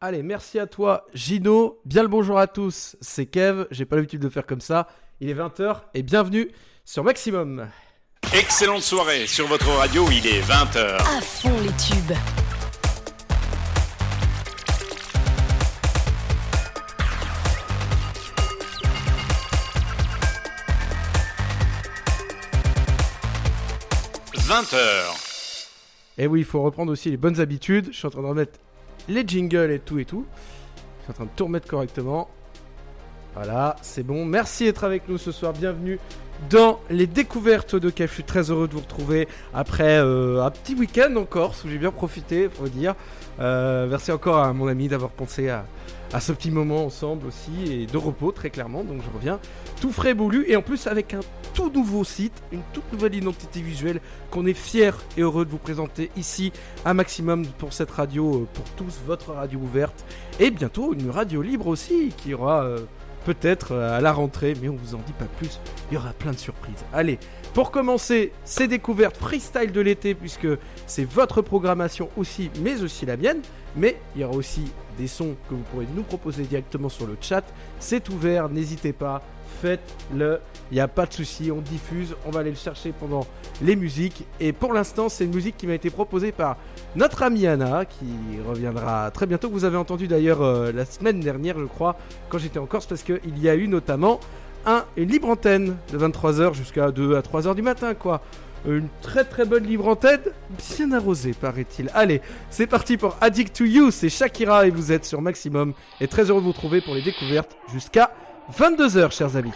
Allez, merci à toi, Gino. Bien le bonjour à tous. C'est Kev. J'ai pas l'habitude de faire comme ça. Il est 20h et bienvenue sur Maximum. Excellente soirée sur votre radio. Il est 20h. À fond les tubes. – 20h. Et oui, il faut reprendre aussi les bonnes habitudes. Je suis en train de remettre les jingles et tout et tout. Je suis en train de tout remettre correctement. Voilà, c'est bon. Merci d'être avec nous ce soir. Bienvenue dans les découvertes de Kev. Je suis très heureux de vous retrouver après euh, un petit week-end en Corse où j'ai bien profité, faut dire. Euh, merci encore à mon ami d'avoir pensé à, à, ce petit moment ensemble aussi et de repos très clairement. Donc je reviens tout frais boulu et en plus avec un tout nouveau site, une toute nouvelle identité visuelle qu'on est fier et heureux de vous présenter ici à maximum pour cette radio, euh, pour tous votre radio ouverte et bientôt une radio libre aussi qui aura peut-être à la rentrée, mais on vous en dit pas plus. Il y aura plein de surprises. Allez, pour commencer ces découvertes freestyle de l'été, puisque c'est votre programmation aussi, mais aussi la mienne. Mais il y aura aussi des sons que vous pourrez nous proposer directement sur le chat. C'est ouvert, n'hésitez pas, faites-le. Il n'y a pas de souci, on diffuse, on va aller le chercher pendant les musiques. Et pour l'instant, c'est une musique qui m'a été proposée par notre amie Anna, qui reviendra très bientôt. Vous avez entendu d'ailleurs euh, la semaine dernière, je crois, quand j'étais en Corse, parce qu'il y a eu notamment un, une libre antenne de 23h jusqu'à 2 à 3h du matin, quoi. Une très très bonne libre antenne, bien arrosée, paraît-il. Allez, c'est parti pour Addict to You, c'est Shakira et vous êtes sur Maximum. Et très heureux de vous retrouver pour les découvertes jusqu'à 22h, chers amis.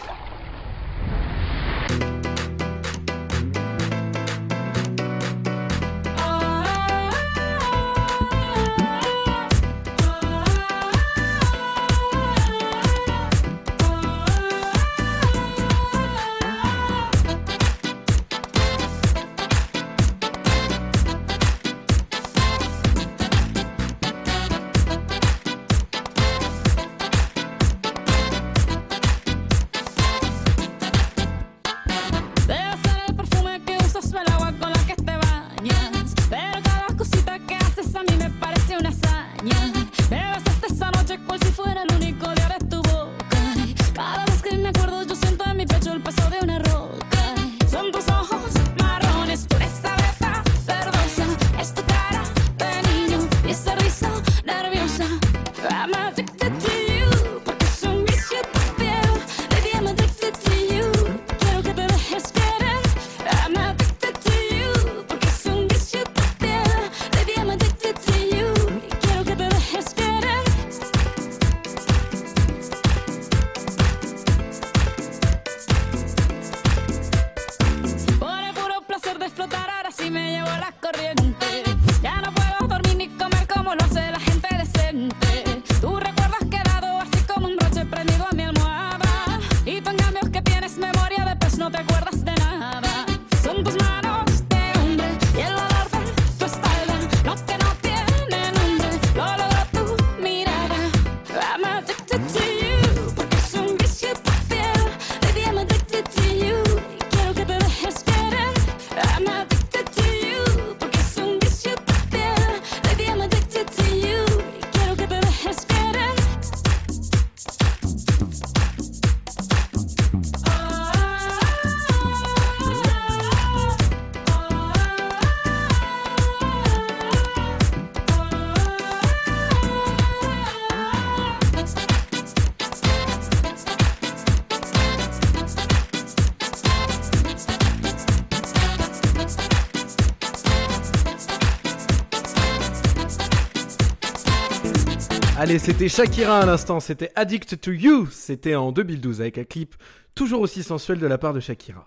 Allez, c'était Shakira à l'instant, c'était Addict to You, c'était en 2012 avec un clip toujours aussi sensuel de la part de Shakira.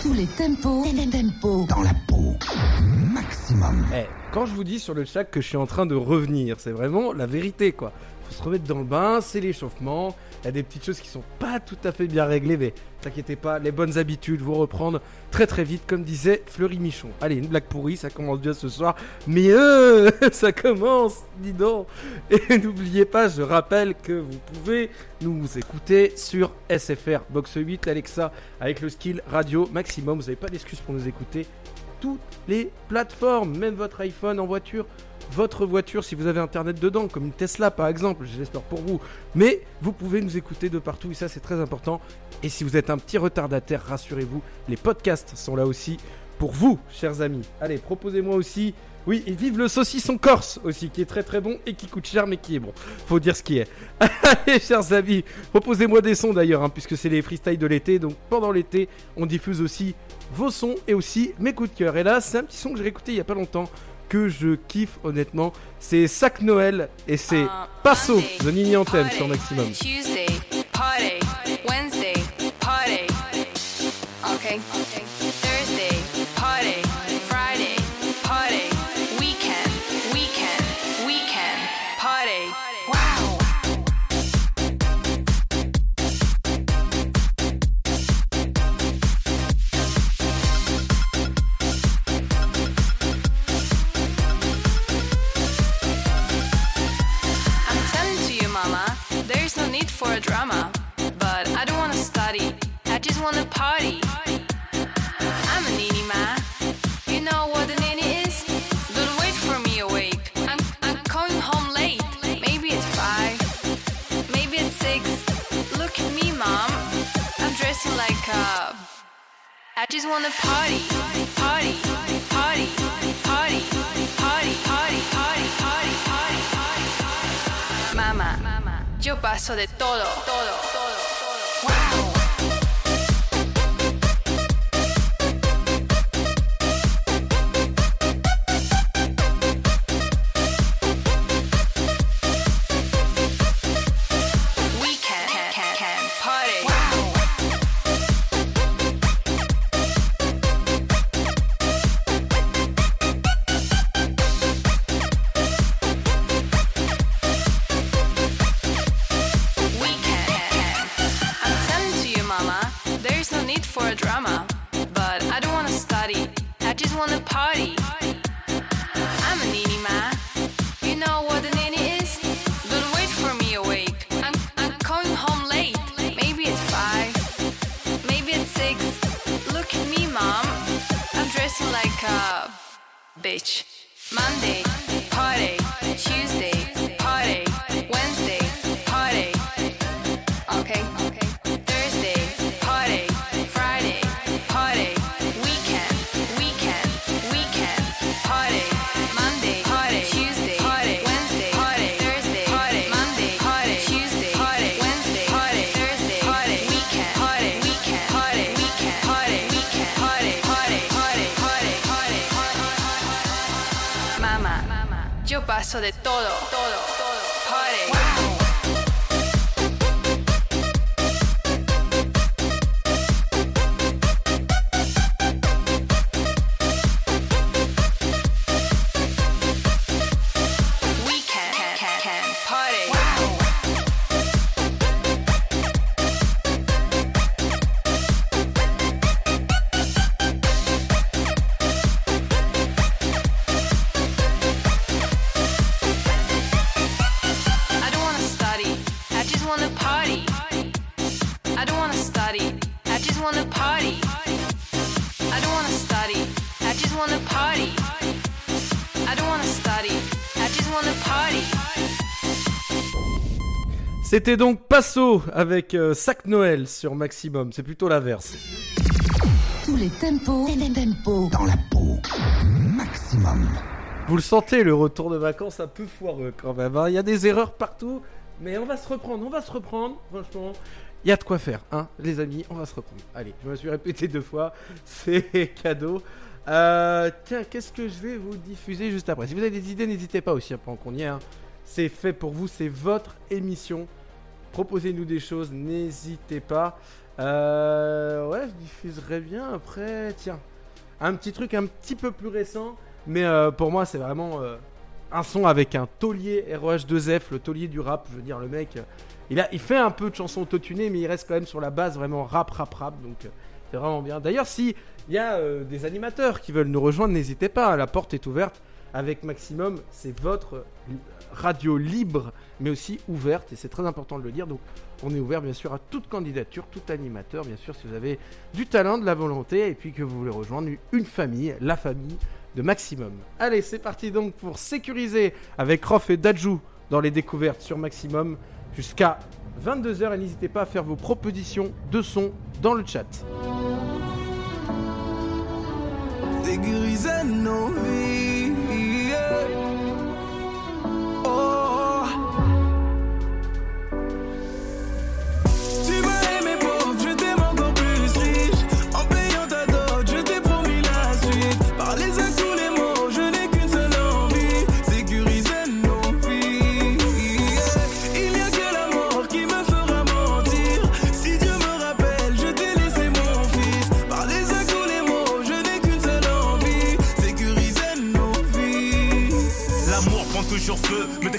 Tous les tempos, tempos dans la peau, maximum. Eh, quand je vous dis sur le chat que je suis en train de revenir, c'est vraiment la vérité quoi. Faut se remettre dans le bain, c'est l'échauffement, il y a des petites choses qui sont pas tout à fait bien réglées, mais t'inquiétez pas, les bonnes habitudes vont reprendre très très vite, comme disait Fleury Michon. Allez, une blague pourrie, ça commence bien ce soir, mais euh, ça commence, dis donc. Et n'oubliez pas, je rappelle que vous pouvez nous écouter sur SFR Box 8 Alexa avec le skill radio maximum. Vous n'avez pas d'excuses pour nous écouter toutes les plateformes, même votre iPhone en voiture, votre voiture si vous avez internet dedans, comme une Tesla par exemple, j'espère pour vous. Mais vous pouvez nous écouter de partout et ça c'est très important. Et si vous êtes un petit retardataire, rassurez-vous, les podcasts sont là aussi pour vous, chers amis. Allez, proposez-moi aussi. Oui, et vive le saucisson corse aussi, qui est très très bon et qui coûte cher mais qui est bon. Faut dire ce qui est. Allez, chers amis, proposez-moi des sons d'ailleurs, hein, puisque c'est les freestyles de l'été. Donc pendant l'été, on diffuse aussi vos sons et aussi mes coups de cœur. Et là, c'est un petit son que j'ai écouté il y a pas longtemps, que je kiffe honnêtement. C'est Sac Noël et c'est Passo, The Nini Anthem sur Maximum. Tuesday, party. For a drama. But I don't wanna study, I just wanna party. I'm a nini ma. You know what a nini is? Don't wait for me awake. I'm, I'm coming home late. Maybe it's five, maybe it's six. Look at me, mom. I'm dressing like a. I just wanna party, paso de todo, todo. Wanna party. I'm a nini ma. You know what a nini is? Don't wait for me awake. I'm, I'm coming home late. Maybe it's five, maybe it's six. Look at me, mom. I'm dressing like a bitch. De todo, todo, C'était donc Passo avec euh, Sac Noël sur Maximum. C'est plutôt l'inverse. Tous les tempos, tempos. Dans la peau. Maximum. Vous le sentez, le retour de vacances un peu foireux quand même. hein. Il y a des erreurs partout, mais on va se reprendre, on va se reprendre. Franchement, il y a de quoi faire, hein, les amis. On va se reprendre. Allez, je me suis répété deux fois, c'est cadeau. Euh, tiens, qu'est-ce que je vais vous diffuser juste après? Si vous avez des idées, n'hésitez pas aussi, hein, pendant qu'on y est. hein. C'est fait pour vous, c'est votre émission. Proposez-nous des choses, n'hésitez pas. Euh, ouais, je diffuserai bien après. Tiens, un petit truc un petit peu plus récent, mais euh, pour moi, c'est vraiment euh, un son avec un taulier ROH2F, le taulier du rap. Je veux dire, le mec, il, a, il fait un peu de chansons autotunées, mais il reste quand même sur la base vraiment rap, rap, rap. Donc, c'est vraiment bien. D'ailleurs, si il y a des animateurs qui veulent nous rejoindre, n'hésitez pas, la porte est ouverte. avec Maximum, c'est votre radio libre, mais aussi ouverte, et c'est très important de le dire. Donc, on est ouvert bien sûr à toute candidature, tout animateur, bien sûr, si vous avez du talent, de la volonté, et puis que vous voulez rejoindre une famille, la famille de Maximum. Allez, c'est parti donc pour sécuriser avec Rof et Dajou dans les découvertes sur Maximum jusqu'à 22h, et n'hésitez pas à faire vos propositions de son dans le chat. Oh.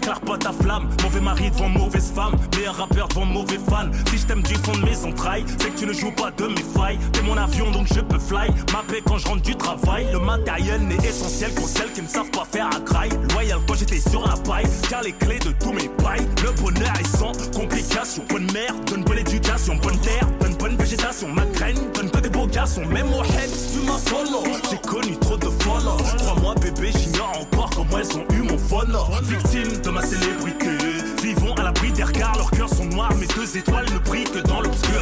Déclare pas ta flamme. Mauvais mari devant mauvaise femme, meilleur rappeur devant mauvais fan. Si je t'aime du fond de mes entrailles, c'est que tu ne joues pas de mes failles. T'es mon avion donc je peux fly. Ma paix quand je rentre du travail. Le matériel n'est essentiel qu'aux celles qui ne savent pas faire à cry. Loyal quand j'étais sur la paille, car les clés de tous mes pailles. Le bonheur est sans complication. Bonne mère, donne bonne éducation, bonne terre, donne bonne végétation. Ma graine donne que des beaux garçons. Même au head, tu m'as follow. J'ai connu trop de follow. Crois-moi, bébé, j'ignore encore elles ont eu mon follow. Victime de ma célébrité. Vivons à l'abri des regards, leurs cœurs sont noirs. Mes deux étoiles ne brillent que dans l'obscurité.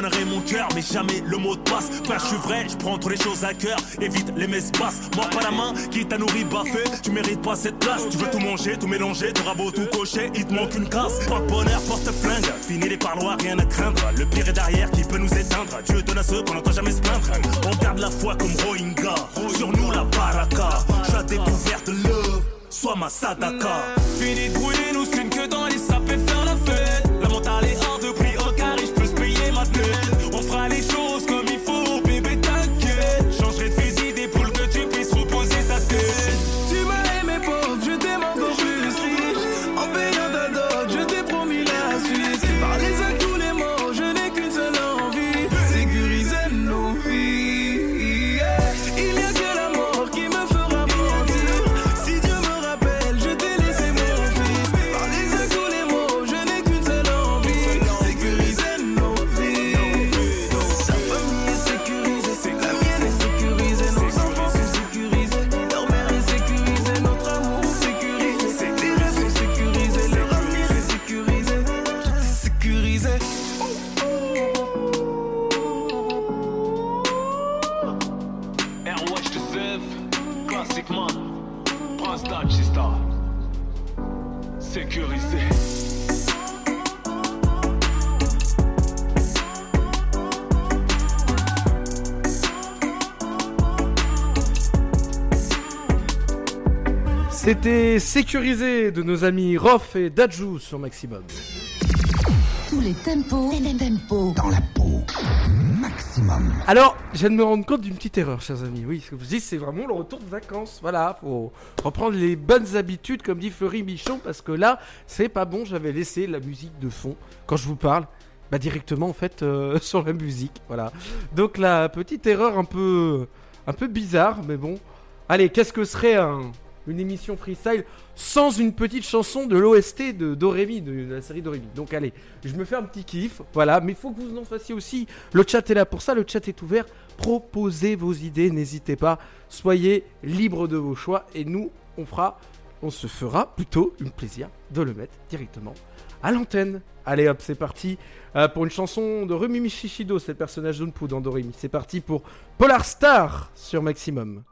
Donnerai mon cœur, mais jamais le mot de passe. Frère, je suis vrai, je prends trop les choses à cœur. Évite les messes. Moi, pas la main, qui t'a nourri, baffé. Tu mérites pas cette place. Tu veux tout manger, tout mélanger, t'auras beau tout cocher. Il te manque une casse. Pas de bonheur, porte flingue. Fini les parloirs, rien à craindre. Le pire est derrière qui peut nous éteindre. Dieu donne à ceux qu'on n'entend jamais se plaindre. On garde la foi comme Rohingya. Sur nous, la baraka. J'ai découverte love. Sois ma sadaka. Fini de brûler, nous screen que dans les sapes faire la fête. La mentale est hors C'était sécurisé de nos amis Rof et Dajou sur Maximum. Tous les tempos, tempos. Dans la peau. Maximum. Alors, je viens de me rendre compte d'une petite erreur, chers amis. Oui, ce que vous dites, c'est vraiment le retour de vacances. Voilà, faut reprendre les bonnes habitudes, comme dit Fleury Michon, parce que là, c'est pas bon. J'avais laissé la musique de fond quand je vous parle. Bah directement en fait euh, sur la musique, voilà. Donc la petite erreur un peu, un peu bizarre, mais bon. Allez, qu'est-ce que serait un, une émission freestyle sans une petite chanson de l'OST de Doremi, de, la série Doremi. Donc allez, je me fais un petit kiff, voilà, mais il faut que vous en fassiez aussi. Le chat est là pour ça, le chat est ouvert. Proposez vos idées, n'hésitez pas. Soyez libres de vos choix et nous, on fera, on se fera plutôt une plaisir de le mettre directement à l'antenne. Allez hop, c'est parti euh, pour une chanson de Rumi Shishido, c'est le personnage d'Unpu dans Doremi. C'est parti pour Polar Star sur Maximum.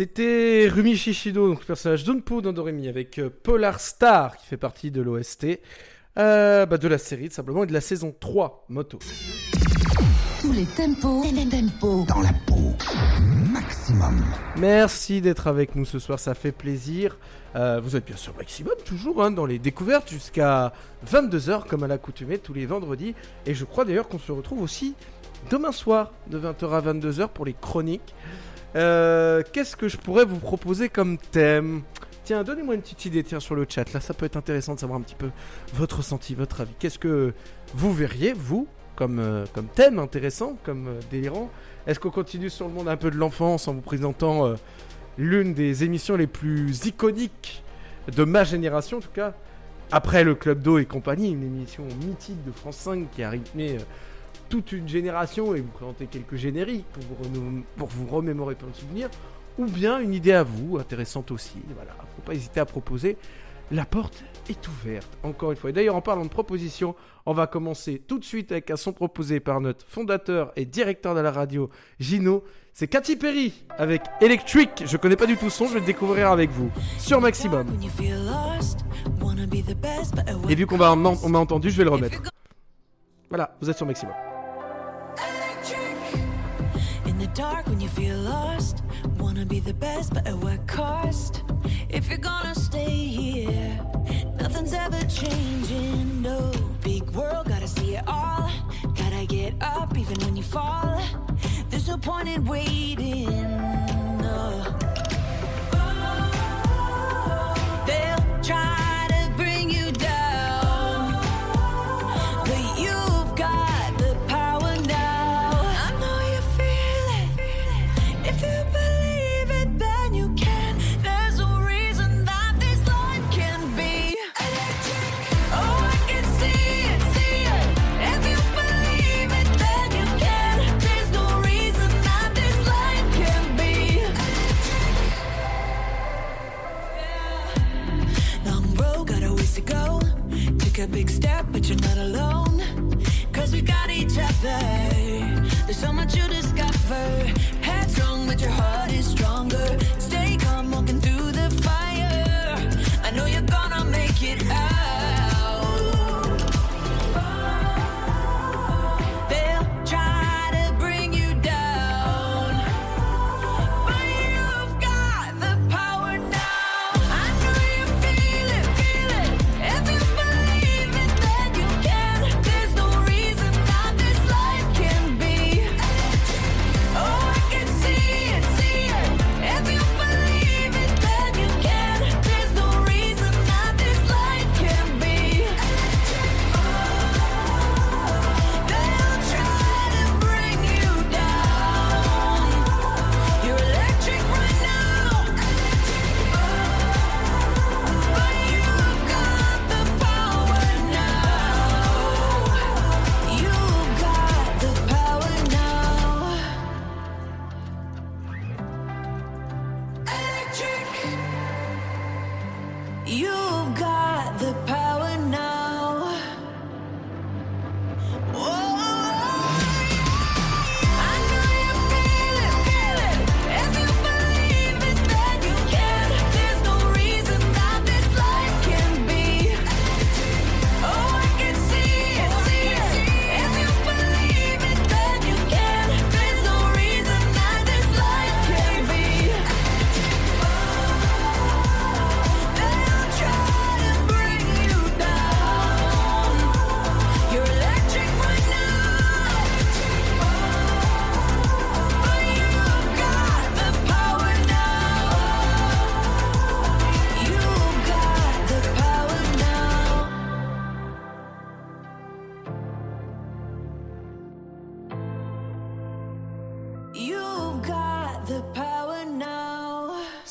C'était Rumi Shishido, donc le personnage d'Unpo dans Doremi, avec euh, Polar Star qui fait partie de l'OST, euh, bah, de la série tout simplement, et de la saison 3 Moto. Tous les tempos, tempos. Dans la peau. Maximum. Merci d'être avec nous ce soir, ça fait plaisir. Euh, vous êtes bien sûr maximum, toujours hein, dans les découvertes jusqu'à 22h comme à l'accoutumée tous les vendredis. Et je crois d'ailleurs qu'on se retrouve aussi demain soir de 20h à 22h pour les chroniques. Euh, Qu'est-ce que je pourrais vous proposer comme thème? Tiens, donnez-moi une petite idée tiens, sur le chat. Là, ça peut être intéressant de savoir un petit peu votre ressenti, votre avis. Qu'est-ce que vous verriez, vous, comme, euh, comme thème intéressant, comme euh, délirant? Est-ce qu'on continue sur le monde un peu de l'enfance en vous présentant l'une des émissions les plus iconiques de ma génération, en tout cas? Après le Club d'eau et compagnie, une émission mythique de France 5 qui a rythmé toute une génération et vous présenter quelques génériques pour vous, renom- pour vous remémorer plein de souvenirs, ou bien une idée à vous, intéressante aussi. Voilà, faut pas hésiter à proposer. La porte est ouverte, encore une fois. Et d'ailleurs, en parlant de propositions, on va commencer tout de suite avec un son proposé par notre fondateur et directeur de la radio, Gino. C'est Katy Perry avec Electric. Je connais pas du tout son, je vais le découvrir avec vous sur Maximum. Et vu qu'on m'a entendu, je vais le remettre. Voilà, vous êtes sur Maximum. Dark when you feel lost, wanna be the best, but at what cost? If you're gonna stay here, nothing's ever changing. No big world, gotta see it all. Gotta get up even when you fall. There's no point in waiting. No. Oh, They'll a big step, but you're not alone. Cause we got each other. There's so much you discover.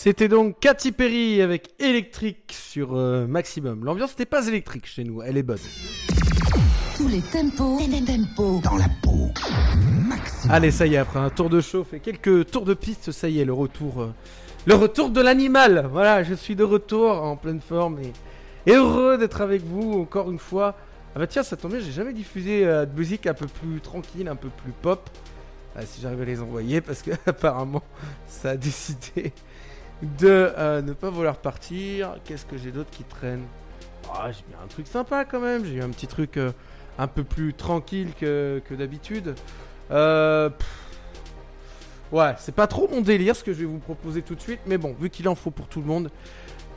C'était donc Katy Perry avec Electric sur euh, Maximum. L'ambiance n'était pas électrique chez nous, elle est bonne. Tous les tempos, tempos. Dans la peau. Maximum. Allez, ça y est, après un tour de chauffe et quelques tours de piste, ça y est, le retour, euh, le retour de l'animal. Voilà, je suis de retour en pleine forme et, et heureux d'être avec vous encore une fois. Ah bah tiens, ça tombe bien, j'ai jamais diffusé euh, de musique un peu plus tranquille, un peu plus pop. Ah, si j'arrive à les envoyer, parce que apparemment, ça a décidé de euh, ne pas vouloir partir. Qu'est-ce que j'ai d'autre qui traîne? Ah, J'ai mis un truc sympa quand même. J'ai eu un petit truc euh, un peu plus tranquille que, d'habitude. Euh, ouais, c'est pas trop mon délire ce que je vais vous proposer tout de suite. Mais bon, vu qu'il en faut pour tout le monde,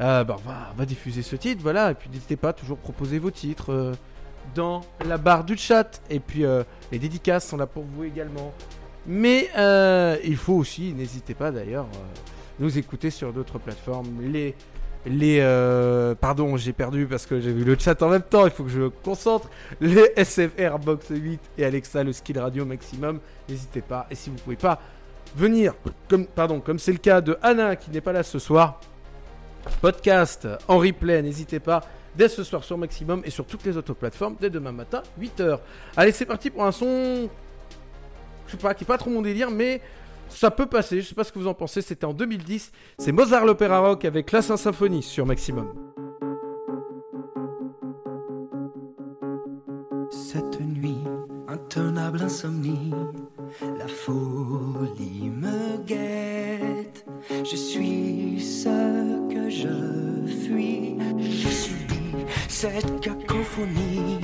bah, on, va, diffuser ce titre. Voilà. Et puis n'hésitez pas toujours proposer vos titres dans la barre du chat. Et puis les dédicaces sont là pour vous également. Mais il faut aussi, n'hésitez pas d'ailleurs, nous écouter sur d'autres plateformes. Les, les, euh, pardon, j'ai perdu parce que j'ai vu le chat en même temps. Il faut que je me concentre. Les SFR Box 8 et Alexa le Skill Radio Maximum. N'hésitez pas. Et si vous pouvez pas venir, comme, pardon, comme c'est le cas de Anna qui n'est pas là ce soir, podcast en replay. N'hésitez pas. Dès ce soir sur Maximum et sur toutes les autres plateformes dès demain matin 8h. Allez, c'est parti pour un son je sais pas, qui est pas trop mon délire, mais ça peut passer. Je sais pas ce que vous en pensez. C'était en 2010. C'est Mozart l'opéra rock avec la Saint Symphonie sur Maximum. Cette nuit, intenable insomnie, la folie me guette. Je suis ce que je fuis. Je subis cette cacophonie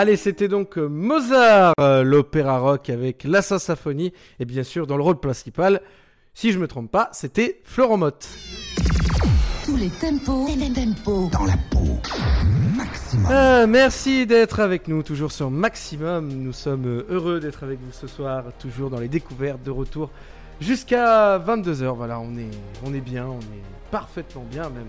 Allez, c'était donc euh, Mozart, euh, l'opéra rock avec la Symphonie. Et bien sûr, dans le rôle principal, si je me trompe pas, c'était Florent Mott. Tous les tempos, tempos. Dans la peau. Maximum. Ah, merci d'être avec nous, toujours sur Maximum. Nous sommes euh, heureux d'être avec vous ce soir, toujours dans les découvertes de retour jusqu'à 22h. Voilà, on est, on est bien, on est parfaitement bien même.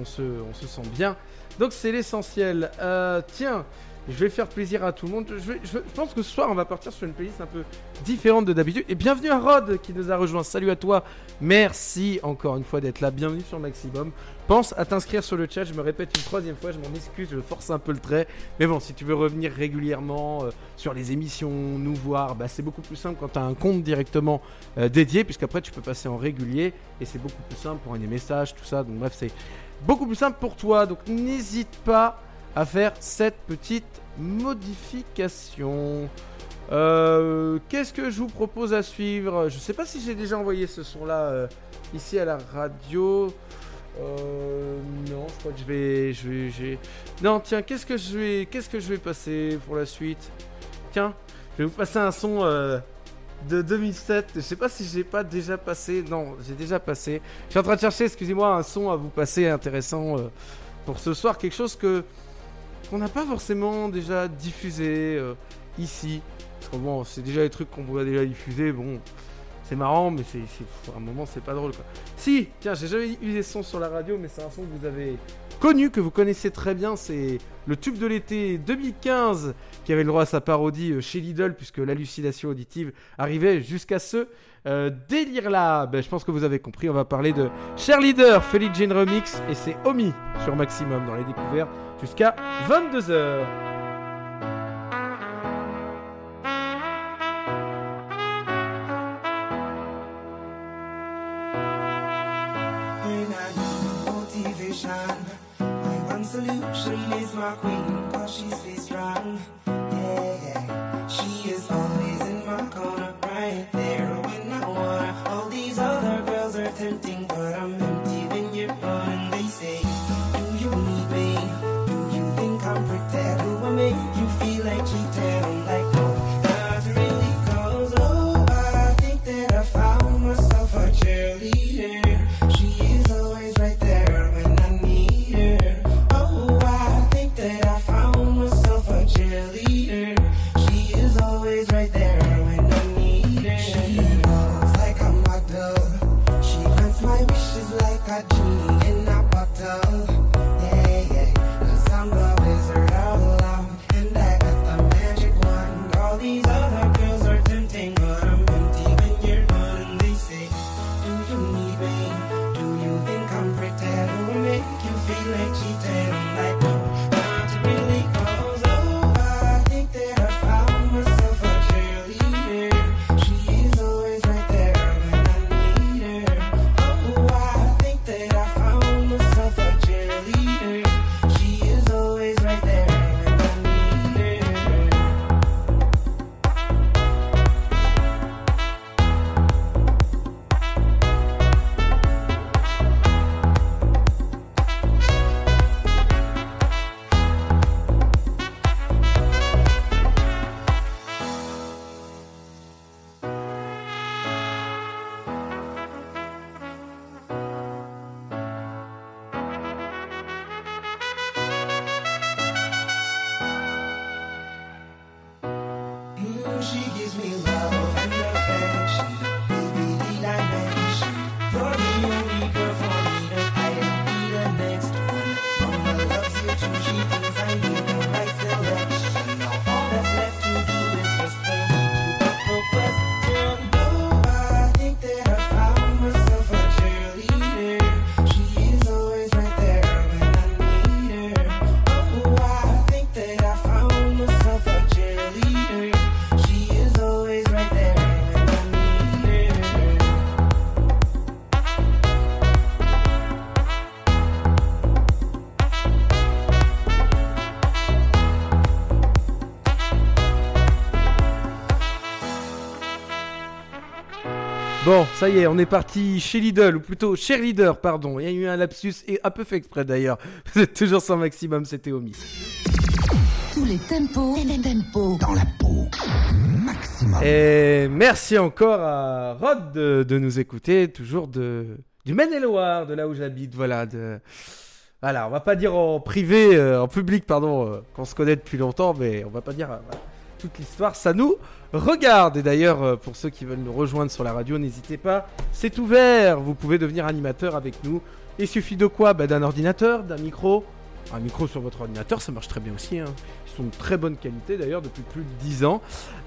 On se, on se sent bien. Donc c'est l'essentiel. Euh, tiens, je vais faire plaisir à tout le monde. Je, pense que ce soir, on va partir sur une playlist un peu différente de d'habitude. Et bienvenue à Rod qui nous a rejoint. Salut à toi. Merci encore une fois d'être là. Bienvenue sur Maximum. Pense à t'inscrire sur le chat. Je me répète une troisième fois. Je m'en excuse. Je force un peu le trait. Mais bon, si tu veux revenir régulièrement euh, sur les émissions, nous voir, bah, c'est beaucoup plus simple quand tu as un compte directement euh, dédié. Puisqu'après, tu peux passer en régulier. Et c'est beaucoup plus simple pour envoyer des messages, tout ça. Donc, bref, c'est beaucoup plus simple pour toi. Donc, n'hésite pas à faire cette petite modification. Euh, Qu'est-ce que je vous propose à suivre? Je sais pas si j'ai déjà envoyé ce son-là euh, ici à la radio. Euh, non, je crois que je vais, je vais, j'ai- Non, tiens, qu'est-ce que je vais, qu'est-ce que je vais passer pour la suite? Tiens, je vais vous passer un son de 2007. Je sais pas si j'ai pas déjà passé. Non, j'ai déjà passé. Je suis en train de chercher, excusez-moi, un son à vous passer intéressant pour ce soir, quelque chose que qu'on n'a pas forcément déjà diffusé euh, ici. Parce que bon, c'est déjà des trucs qu'on pourrait déjà diffuser. Bon, c'est marrant, mais c'est, à un moment, c'est pas drôle quoi. Si, tiens, j'ai jamais eu des sons sur la radio, mais c'est un son que vous avez connu, que vous connaissez très bien. C'est le tube de l'été 2015 qui avait le droit à sa parodie euh, chez Lidl, puisque l'hallucination auditive arrivait jusqu'à ce euh, délire là. Ben, je pense que vous avez compris. On va parler de Cher Leader, Felix Jane Remix, et c'est Omi sur Maximum dans les découvertes jusqu'à 22h. When I need motivation, my one solution is my queen, cause she's very strong. She gives me love Bon, ça y est, on est parti chez Lidl, ou plutôt chez Leader, pardon. Il y a eu un lapsus, et un peu fait exprès d'ailleurs. Vous êtes toujours sans maximum, c'était Omi. Tous les tempos, tempos. Dans la peau. Maximum. Et merci encore à Rod de, de nous écouter, toujours de, du Maine-et-Loire, de là où j'habite, voilà. De... Voilà, on va pas dire en privé, euh, en public, pardon, euh, qu'on se connaît depuis longtemps, mais on va pas dire euh, voilà, toute l'histoire. Ça nous regarde. Et d'ailleurs, euh, pour ceux qui veulent nous rejoindre sur la radio, n'hésitez pas. C'est ouvert. Vous pouvez devenir animateur avec nous. Il suffit de quoi? Bah, D'un ordinateur, d'un micro. Un micro sur votre ordinateur, ça marche très bien aussi. hein. Ils sont de très bonne qualité d'ailleurs depuis plus de 10 ans.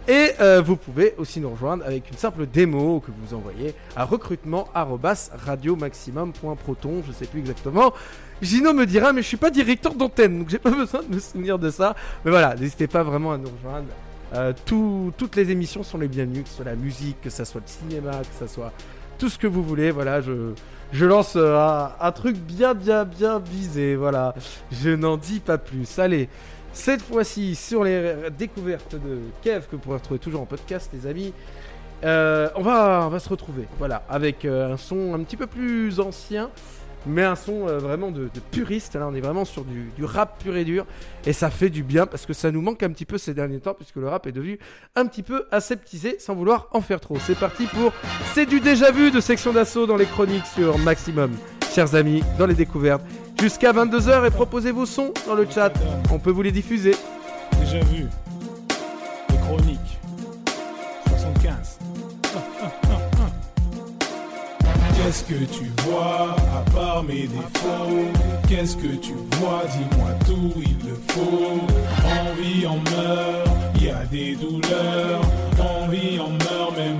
Et euh, vous pouvez aussi nous rejoindre avec une simple démo que vous envoyez à recrutement@radiomaximum.proton. Je sais plus exactement. Gino me dira, mais je suis pas directeur d'antenne, donc j'ai pas besoin de me souvenir de ça. Mais voilà, n'hésitez pas vraiment à nous rejoindre. Euh, tout- toutes les émissions sont les bienvenues, que ce soit la musique, que ce soit le cinéma, que ce soit tout ce que vous voulez. Voilà, je, lance euh, un, truc bien, bien, bien visé. Voilà, je n'en dis pas plus. Allez, cette fois-ci sur les découvertes de Kev que vous pourrez retrouver toujours en podcast, les amis. euh, on, va, on va se retrouver, voilà, avec un son un petit peu plus ancien, mais un son euh, vraiment de, puriste. Là, on est vraiment sur du, du rap pur et dur, et ça fait du bien parce que ça nous manque un petit peu ces derniers temps, puisque le rap est devenu un petit peu aseptisé sans vouloir en faire trop. C'est parti pour C'est du déjà vu de section d'assaut dans les chroniques sur Maximum. Chers amis, dans les découvertes, jusqu'à 22h et proposez vos sons dans le chat. On peut vous les diffuser. Déjà vu. Qu'est-ce que tu vois à part mes défauts? Qu'est-ce que tu vois? Dis-moi tout, il le faut. On vit, on meurt, il y a des douleurs. On vit, on meurt, même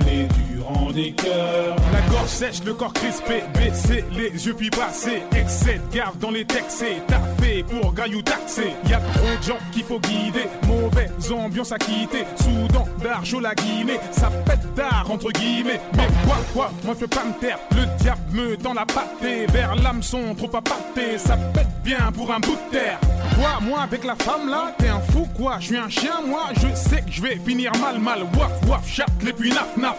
La gorge sèche, le corps crispé, baisser les yeux puis passer. Excès de gaffe dans les textes, taffé pour gaillou taxé. Y a trop de gens qu'il faut guider, mauvaise ambiance à quitter. Soudan, d'argent la Guinée, ça pète d'art entre guillemets. Mais quoi, quoi, moi je peux pas me taire. Le diable me tend la pâtée vers l'hameçon trop à pâté. Ça pète bien pour un bout de terre. Quoi, moi avec la femme là, t'es un fou quoi? Je suis un chien, moi? Je sais que je vais finir mal, mal. Waf, waf, chatte, les puis naf, naf.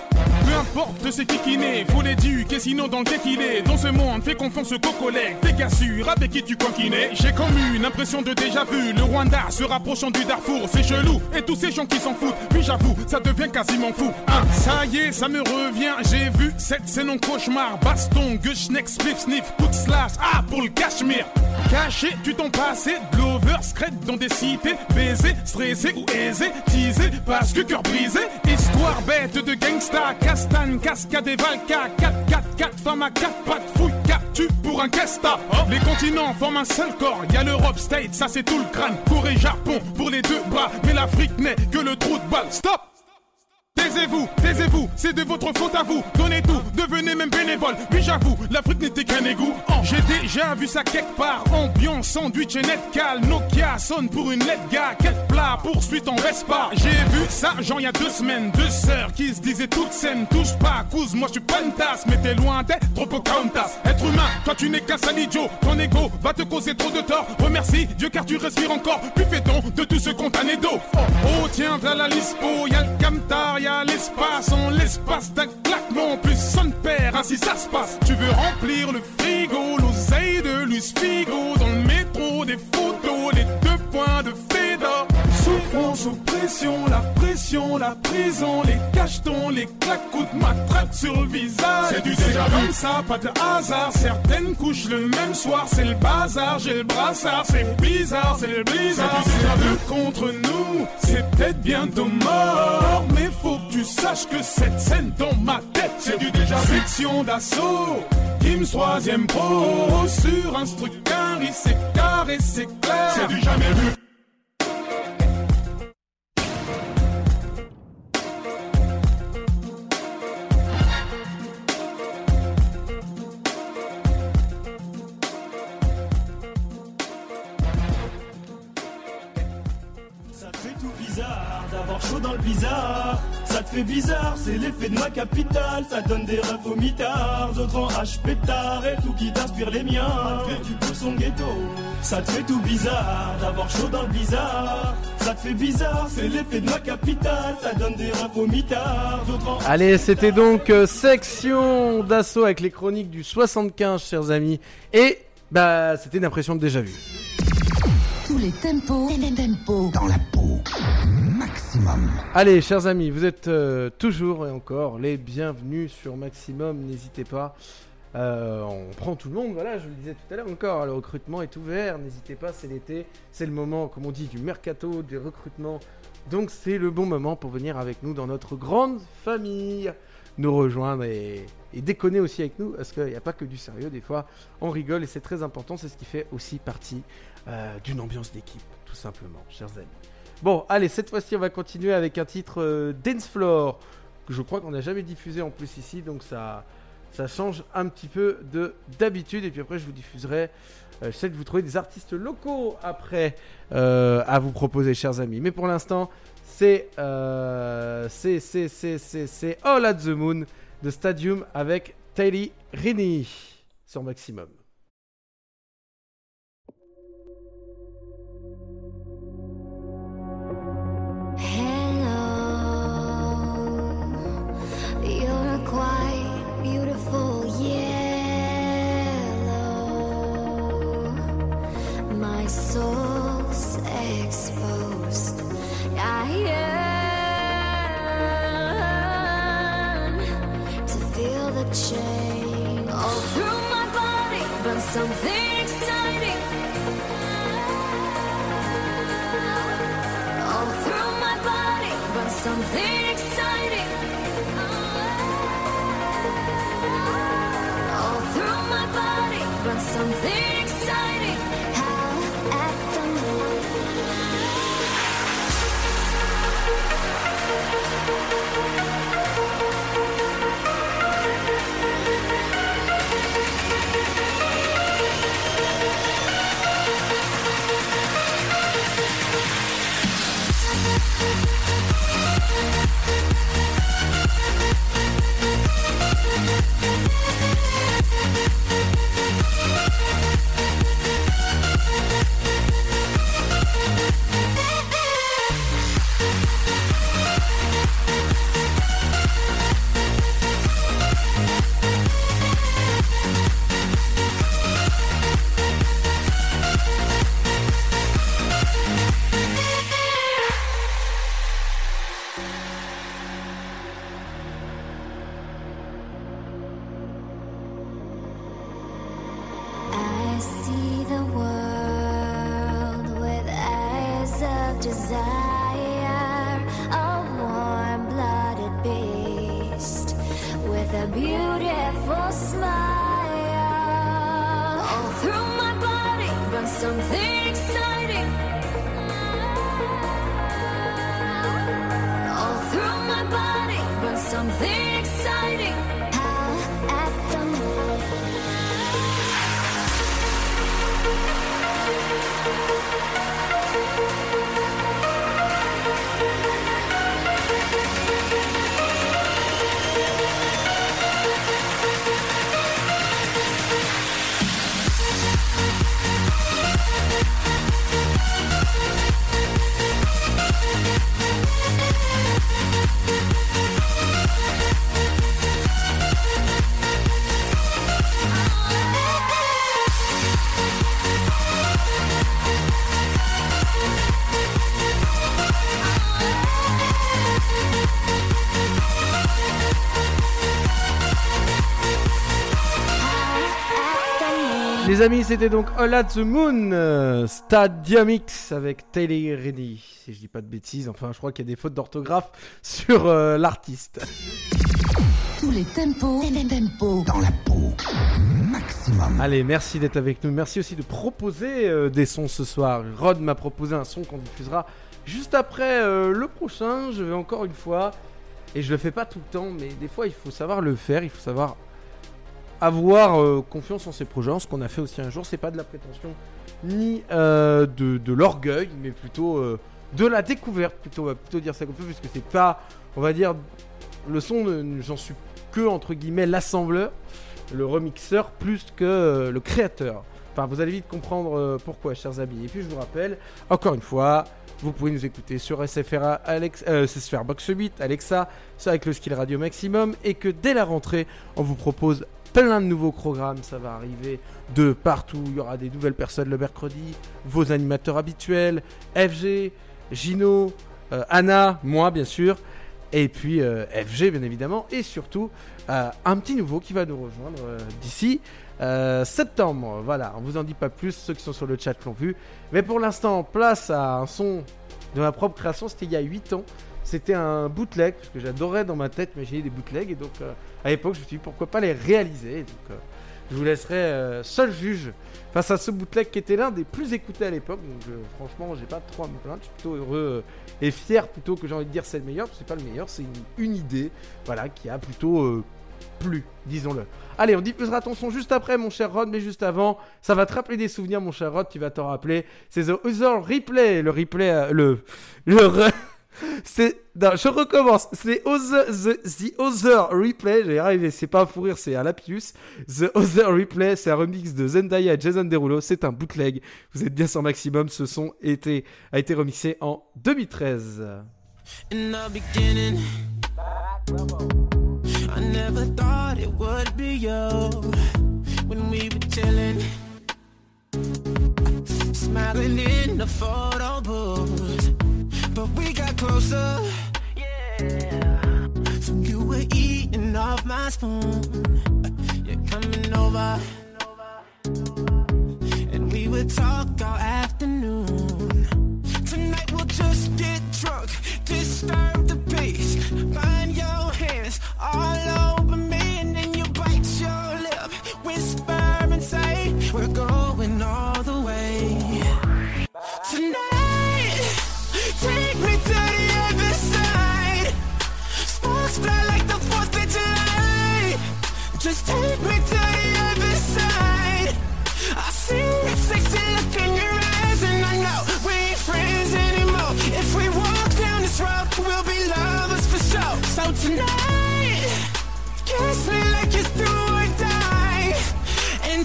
Importe c'est naît, faut l'éduquer sinon dans le qu'il est. Dans ce monde, fait confiance ce cocolet. T'es sûr avec qui tu coquinais. J'ai comme une impression de déjà vu. Le Rwanda se rapprochant du Darfour, c'est chelou. Et tous ces gens qui s'en foutent, puis j'avoue, ça devient quasiment fou. Hein, ça y est, ça me revient. J'ai vu cette scène en cauchemar. Baston, gush, neck, spliff, sniff, coup de slash. Ah, pour le cachemire. Caché, tu t'en passé, Scred dans des cités, baiser, stressé ou aisé, teasé, parce que cœur brisé, histoire bête de gangsta, castagne, cascade et valka, 4, 4, 4, femmes à 4 pattes, fouille, tu pour un casta. Les continents forment un seul corps, y a l'Europe State, ça c'est tout le crâne, Corée, Japon, pour les deux bras, mais l'Afrique n'est que le trou de balle, stop! Taisez-vous, taisez-vous, c'est de votre faute à vous. Donnez tout, devenez même bénévole. Puis j'avoue, l'Afrique n'était qu'un égout. Oh, J'ai déjà vu ça quelque part. Ambiance, sandwich et net cal. Nokia sonne pour une lettre gars. Quel plat, poursuite en Vespa. J'ai vu ça, genre il y a deux semaines. Deux sœurs qui se disaient toutes saines. Touche pas, couse, moi je suis pas une tasse. Mais t'es loin d'être trop Pocahontas. Être humain, toi tu n'es qu'un sale idiot. Ton ego va te causer trop de tort. Remercie Dieu car tu respires encore. Puis fais-ton de tout ce qu'on t'a d'eau. Oh, oh, tiens, voilà l'ispo. Y'a le camtar, y'a l'espace. En l'espace d'un claquement, plus son père, ainsi ça se passe. Tu veux remplir le frigo, l'oseille de Luis Figo. Dans le métro, des photos, les deux points de Fedor. Souffrance, oppression, la pression, la prison, les cachetons, les claques, de matraque sur le visage. C'est du déjà comme ça, pas de hasard. Certaines couchent le même soir, c'est le bazar. J'ai le brassard, c'est bizarre, c'est le blizzard. C'est deux contre nous, c'est peut-être bientôt mort. Mais faut que tu saches que cette scène dans ma tête, c'est du déjà vu. Section d'assaut. Kim troisième pro sur un truc carré, c'est carré, c'est clair. C'est du jamais vu. Bizarre. Ça te fait bizarre, c'est l'effet de ma capitale. Ça donne des rêves au mitard, d'autres en H pétard et tout qui t'inspire les miens. Malgré du peu son ghetto. Ça te fait tout bizarre d'avoir chaud dans le bizarre. Ça te fait bizarre, c'est l'effet de ma capitale. Ça donne des rêves au mitard, d'autres en Allez, c'était donc euh, section d'assaut avec les chroniques du 75, chers amis. Et bah, c'était une impression de déjà vu. Tous les tempos, même tempo. Dans la peau. Maximum. Allez, chers amis, vous êtes euh, toujours et encore les bienvenus sur Maximum. N'hésitez pas Euh, on prend tout le monde, voilà, je vous le disais tout à l'heure encore, le recrutement est ouvert, n'hésitez pas, c'est l'été, c'est le moment, comme on dit, du mercato, des recrutements. Donc c'est le bon moment pour venir avec nous dans notre grande famille, nous rejoindre et, et déconner aussi avec nous, parce qu'il n'y a pas que du sérieux, des fois on rigole et c'est très important, c'est ce qui fait aussi partie euh, d'une ambiance d'équipe, tout simplement, chers amis. Bon, allez, cette fois-ci on va continuer avec un titre euh, Dance que je crois qu'on n'a jamais diffusé en plus ici, donc ça, change un petit peu de d'habitude. Et puis après, je vous diffuserai. euh, J'essaie de vous trouver des artistes locaux après euh, à vous proposer, chers amis. Mais pour l'instant, c'est euh, c'est c'est c'est All at the Moon de Stadium avec Taylor Rini sur Maximum. Something Les amis, c'était donc All at the Moon, euh, Stadium X avec Taylor Reddy. Si je dis pas de bêtises, enfin, je crois qu'il y a des fautes d'orthographe sur euh, l'artiste. Tous les tempos, tempos, Dans la peau. Maximum. Allez, merci d'être avec nous. Merci aussi de proposer euh, des sons ce soir. Rod m'a proposé un son qu'on diffusera juste après euh, le prochain. Je vais encore une fois, et je le fais pas tout le temps, mais des fois il faut savoir le faire, il faut savoir avoir euh, confiance en ses projets. Ce qu'on a fait aussi un jour, c'est pas de la prétention ni euh, de, l'orgueil, mais plutôt euh, de la découverte. Plutôt, on va plutôt dire ça comme ça, puisque c'est pas, on va dire, le son, j'en suis que entre guillemets l'assembleur, le remixeur, plus que le créateur. Enfin, vous allez vite comprendre pourquoi, chers amis. Et puis, je vous rappelle, encore une fois, vous pouvez nous écouter sur SFR, Alex, SFR Box 8, Alexa, avec le skill radio maximum, et que dès la rentrée, on vous propose plein de nouveaux programmes. Ça va arriver de partout. Il y aura des nouvelles personnes le mercredi, vos animateurs habituels, FG, Gino, euh, Anna, moi bien sûr. Et puis euh, FG, bien évidemment. Et surtout, euh, un petit nouveau qui va nous rejoindre d'ici septembre. Voilà, on vous en dit pas plus, ceux qui sont sur le chat l'ont vu. Mais pour l'instant, place à un son de ma propre création. C'était il y a 8 ans. C'était un bootleg, parce que j'adorais dans ma tête imaginer des bootlegs. Et donc, euh, à l'époque, je me suis dit pourquoi pas les réaliser. Donc, euh, je vous laisserai euh, seul juge face à ce bootleg qui était l'un des plus écoutés à l'époque. Donc, franchement, j'ai pas trop à me plaindre. Je suis plutôt heureux et fier plutôt que j'ai envie de dire c'est le meilleur. C'est pas le meilleur, c'est une, idée, voilà, qui a plutôt plu, disons-le. Allez, on diffusera ton son juste après, mon cher Rod, mais juste avant, ça va te rappeler des souvenirs, mon cher Rod. Tu vas t'en rappeler. C'est The Other Replay, le replay, le, le. C'est. Non, je recommence. C'est the, the Other Replay. J'ai arrivé. C'est pas fou rire, c'est un lapsus. The Other Replay, c'est un remix de Zendaya et Jason Derulo. C'est un bootleg. Vous êtes bien sans maximum. Ce son a été remixé en 2013. In the. But we got closer, yeah. So you were eating off my spoon, you're coming over, and we would talk all afternoon. Tonight we'll just get drunk, disturb the peace. Find your hands all over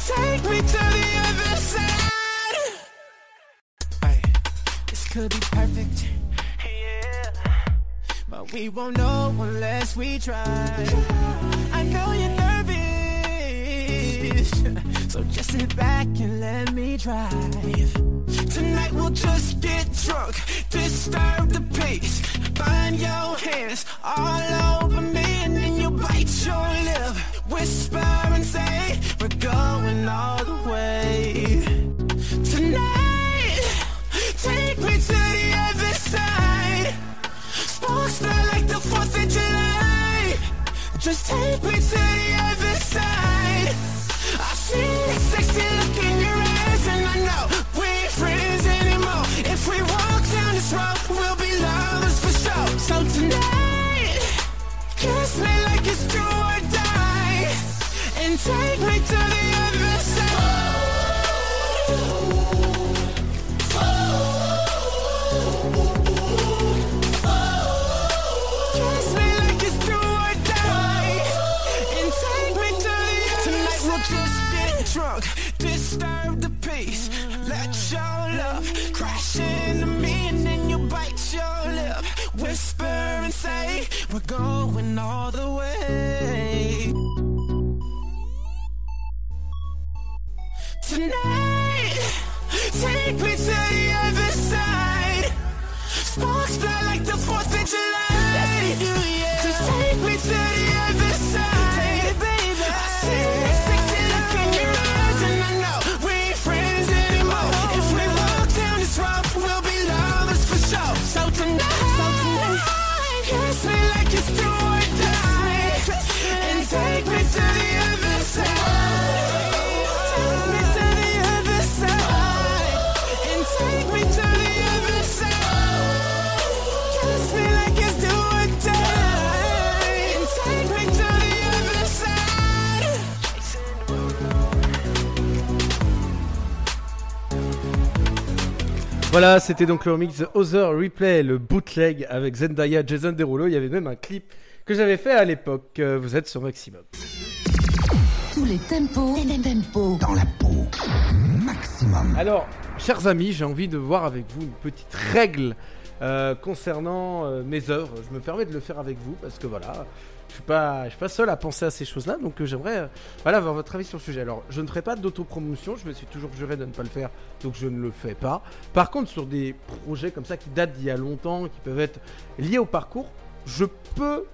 take me to the other side. Ay, this could be perfect. Yeah. But we won't know unless we try. I know you're nervous, so just sit back and let me drive. Tonight we'll just get drunk, disturb the peace. Find your hands all over me, and then you bite your lip, whisper and say, We're going all the way. Tonight, take me to the other side. Sparks fly like the 4th of July. Just take me to the other side. I see that sexy look in your eyes, and I know we ain't friends anymore. If we walk down this road, we'll be lovers for sure. So tonight, kiss me take me to the other side. Tonight we'll just get drunk, disturb the peace. Let your love crash into me, and then you bite your lip, whisper and say, We're going all the way. Tonight, take me to the other side. Sparks fly like the 4th of July. Voilà, c'était donc le remix The Other Replay, le bootleg avec Zendaya, Jason Derulo. Il y avait même un clip que j'avais fait à l'époque. Euh, Vous êtes sur Maximum. Tous les tempos, tempo. Dans la peau. Maximum. Alors, chers amis, j'ai envie de voir avec vous une petite règle euh, concernant euh, mes œuvres. Je me permets de le faire avec vous parce que voilà, je suis pas, suis pas seul à penser à ces choses-là, donc euh, j'aimerais, euh, avoir votre avis sur le sujet. Alors, je ne ferai pas d'autopromotion, je me suis toujours juré de ne pas le faire, donc je ne le fais pas. Par contre, sur des projets comme ça qui datent d'il y a longtemps, qui peuvent être liés au parcours, je peux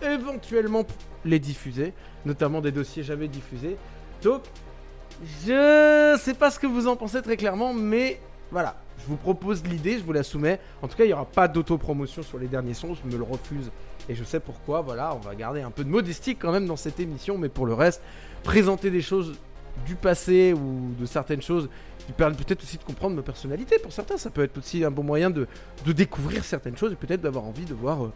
éventuellement les diffuser, notamment des dossiers jamais diffusés. Donc, je sais pas ce que vous en pensez très clairement, mais voilà, je vous propose l'idée, je vous la soumets. En tout cas, il n'y aura pas d'autopromotion sur les derniers sons, je me le refuse et je sais pourquoi. Voilà, on va garder un peu de modestie quand même dans cette émission, mais pour le reste, présenter des choses du passé ou de certaines choses qui permettent peut-être aussi de comprendre ma personnalité. Pour certains, ça peut être aussi un bon moyen de, de découvrir certaines choses et peut-être d'avoir envie de voir euh,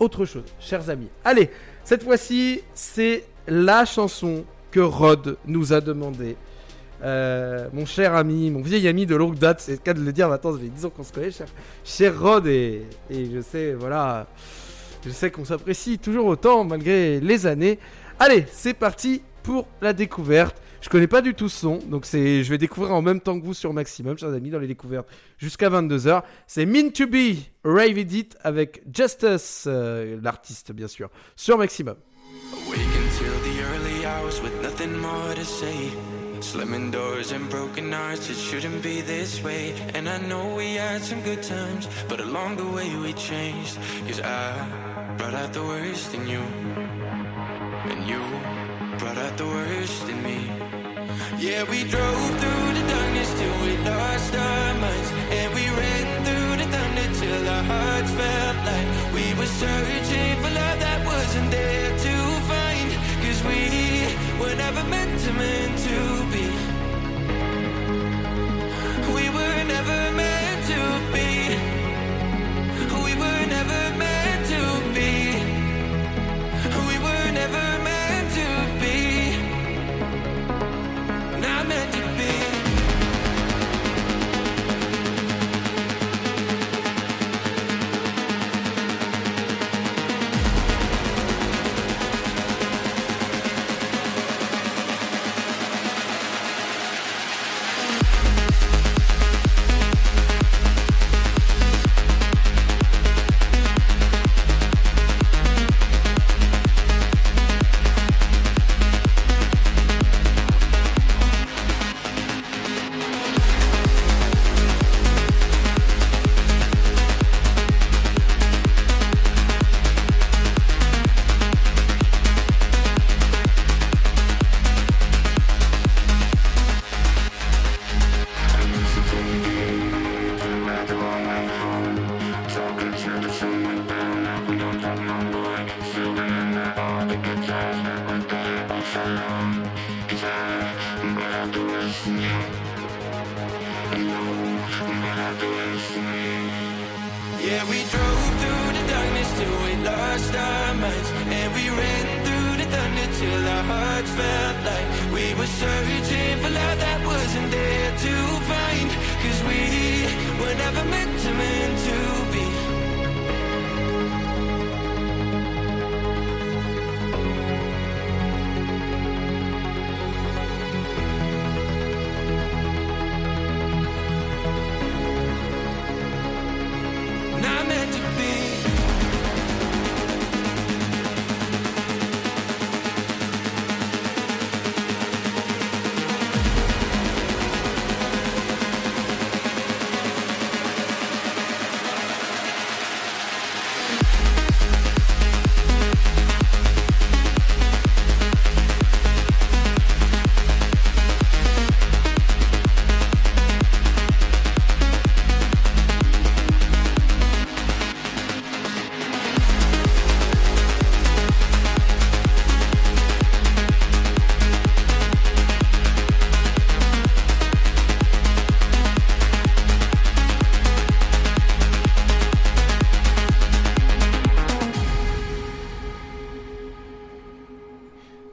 autre chose, chers amis. Allez, cette fois-ci, c'est la chanson que Rod nous a demandé. Euh, mon cher ami, mon vieil ami de longue date, c'est le cas de le dire maintenant, ça fait 10 ans qu'on se connaît, cher, Rod, et je sais, voilà, je sais qu'on s'apprécie toujours autant malgré les années. Allez, c'est parti pour la découverte. Je connais pas du tout ce son, donc c'est, je vais découvrir en même temps que vous sur Maximum, chers amis, dans les découvertes jusqu'à 22h. C'est Mean to Be, Rave Edit avec Justice, euh, l'artiste bien sûr, sur Maximum. Slamming doors and broken hearts, it shouldn't be this way. And I know we had some good times, but along the way we changed. Cause I brought out the worst in you. And you brought out the worst in me. Yeah, we drove through the darkness till we lost our minds. And we ran through the thunder till our hearts felt like we were searching for love that wasn't there to find. Cause we were never meant to, meant to be. Yeah, we drove through the darkness till we lost our minds. And we ran through the thunder till our hearts felt like we were searching for love that wasn't there to find. Cause we were never meant to, meant to be.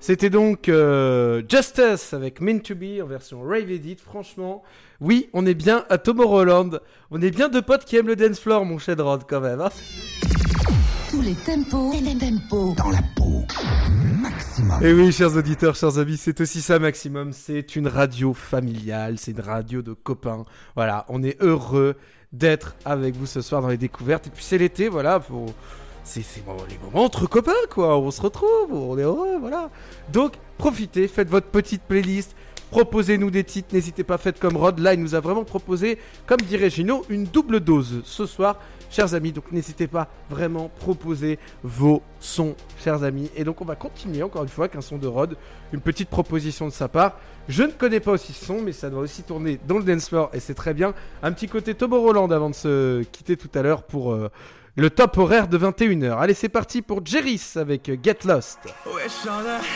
C'était donc euh, Justice avec Meant to Be en version Rave Edit. Franchement, oui, on est bien à Tomorrowland. On est bien deux potes qui aiment le dance floor, mon cher Rod, quand même. hein. Tous les tempos, tempo. Dans la peau. Maximum. Et oui, chers auditeurs, chers amis, c'est aussi ça, Maximum. C'est une radio familiale, c'est une radio de copains. Voilà, on est heureux d'être avec vous ce soir dans les découvertes. Et puis c'est l'été, voilà, faut... c'est c'est les moments entre copains, quoi. On se retrouve, on est heureux, voilà. Donc, profitez, faites votre petite playlist. Proposez-nous des titres, n'hésitez pas, faites comme Rod. Là, il nous a vraiment proposé, comme dirait Gino, une double dose ce soir, chers amis. Donc n'hésitez pas, vraiment, proposer vos sons, chers amis. Et donc on va continuer encore une fois avec un son de Rod, une petite proposition de sa part. Je ne connais pas aussi ce son, mais ça doit aussi tourner dans le dance floor et c'est très bien. Un petit côté Tobo Roland avant de se quitter tout à l'heure pour euh, le top horaire de 21h. Allez, c'est parti pour Jeris avec Get Lost.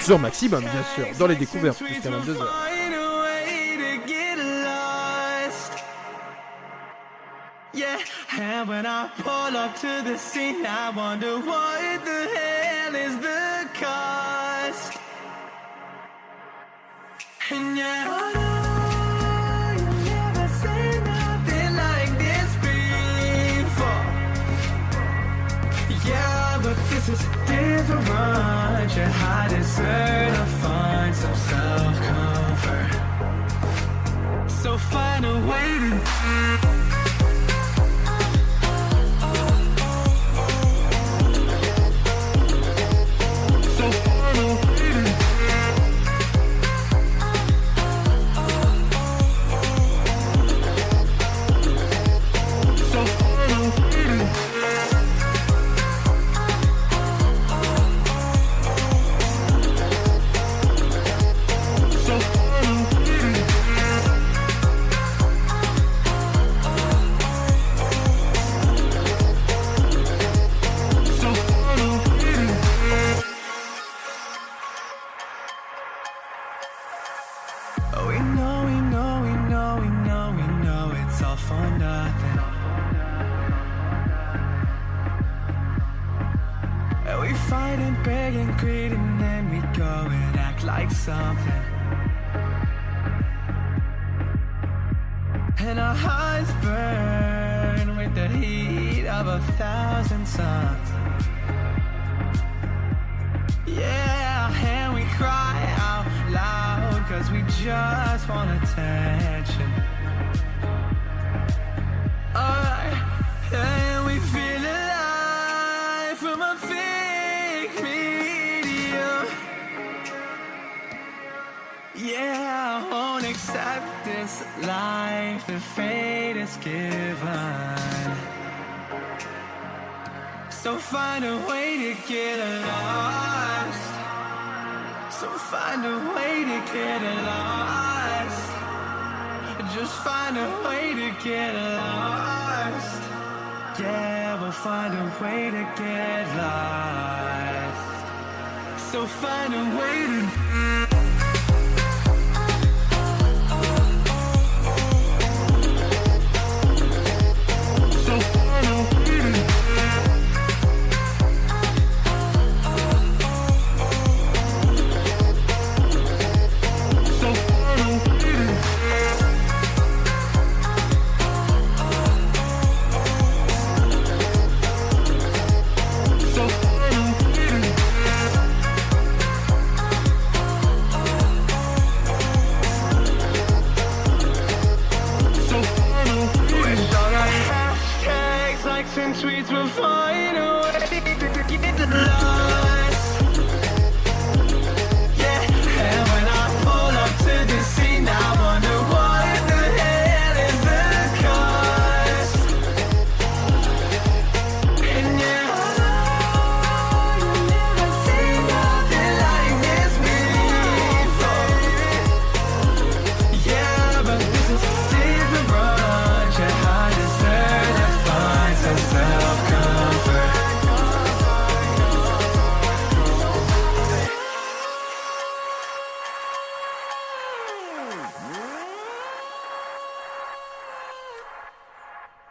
Sur Maximum, bien sûr, dans les découvertes jusqu'à 22h. Find a way to get lost. Yeah, when I pull up to the scene, I wonder the hell is the cost. Different. You I deserve to find some self comfort. So find a way to. Fight and beg then we go and act like something. And our hearts burn with the heat of a thousand suns. Yeah, and we cry out loud cause we just want attention. Yeah, I won't accept this life that fate is given. So find a way to get lost. So find a way to get lost. Just find a way to get lost. Yeah, we'll find a way to get lost. So find a way to. streets were fine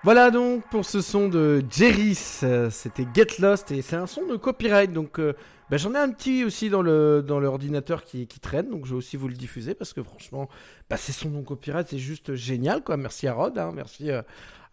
Voilà donc pour ce son de Jeris, euh, c'était Get Lost et c'est un son de copyright donc euh, bah, j'en ai un petit aussi dans dans l'ordinateur qui, traîne donc je vais aussi vous le diffuser parce que franchement bah, ces sons non copyright c'est juste génial quoi. Merci à Rod hein, merci euh,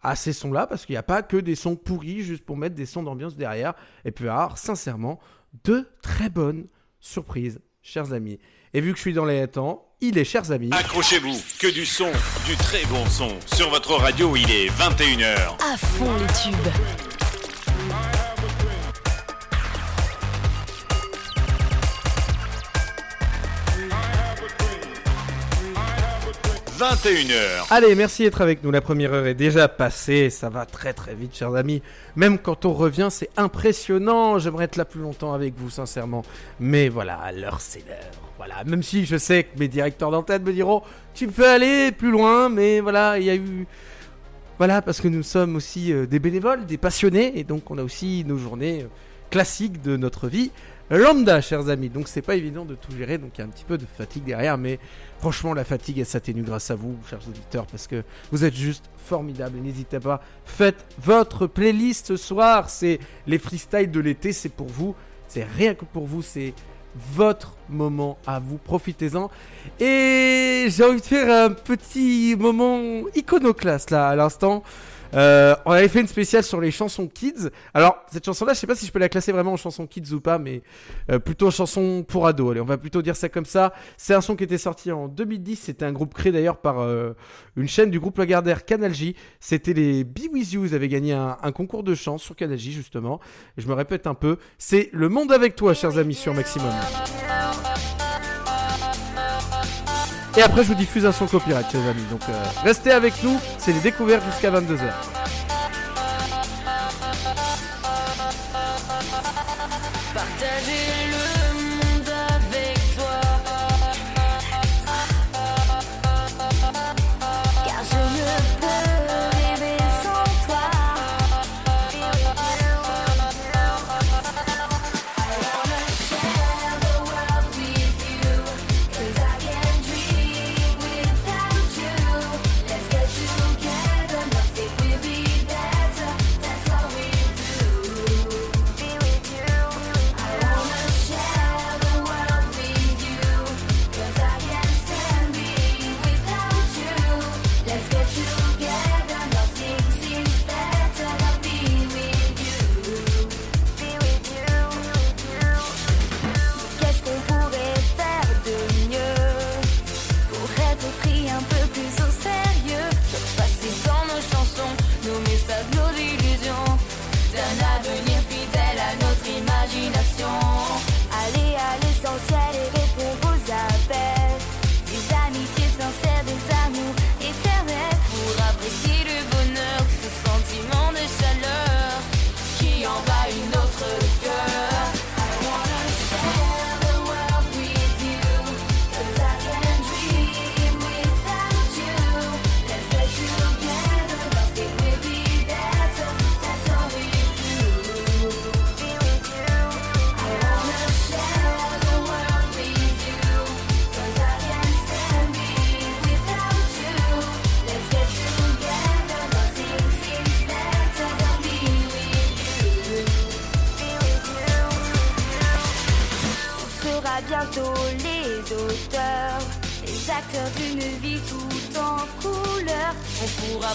à ces sons là parce qu'il n'y a pas que des sons pourris juste pour mettre des sons d'ambiance derrière et puis avoir sincèrement de très bonnes surprises chers amis. Et vu que je suis dans les temps il est chers amis Accrochez-vous, que du son, du très bon son. Sur votre radio, il est 21h. À fond les tubes. 21h. Allez, merci d'être avec nous. La première heure est déjà passée. Ça va très très vite, chers amis. Même quand on revient, c'est impressionnant. J'aimerais être là plus longtemps avec vous, sincèrement. Mais voilà, l'heure, c'est l'heure. Voilà, même si je sais que mes directeurs d'antenne me diront Tu peux aller plus loin, mais voilà, il y a eu. Voilà, parce que nous sommes aussi euh, des bénévoles, des passionnés, et donc on a aussi nos journées euh, classiques de notre vie lambda, chers amis. Donc c'est pas évident de tout gérer, donc il y a un petit peu de fatigue derrière, mais franchement la fatigue elle s'atténue grâce à vous, chers auditeurs, parce que vous êtes juste formidables. N'hésitez pas, faites votre playlist ce soir. C'est les freestyles de l'été, c'est pour vous, c'est rien que pour vous, c'est votre moment à vous, profitez-en. Et j'ai envie de faire un petit moment iconoclaste là à l'instant. Euh, on avait fait une spéciale sur les chansons kids. Alors cette chanson-là, je sais pas si je peux la classer vraiment en chanson kids ou pas, mais euh, plutôt chanson pour ados. Allez, on va plutôt dire ça comme ça. C'est un son qui était sorti en 2010. C'était un groupe créé d'ailleurs par euh, une chaîne du groupe Lagardère Canal J. C'était les Be With You. Ils avaient gagné un, concours de chant sur Canal J justement. Je me répète un peu. C'est le monde avec toi, chers amis, sur Maximum. Et après, je vous diffuse un son copyright, chers amis. Donc, euh, restez avec nous. C'est les découvertes jusqu'à 22h.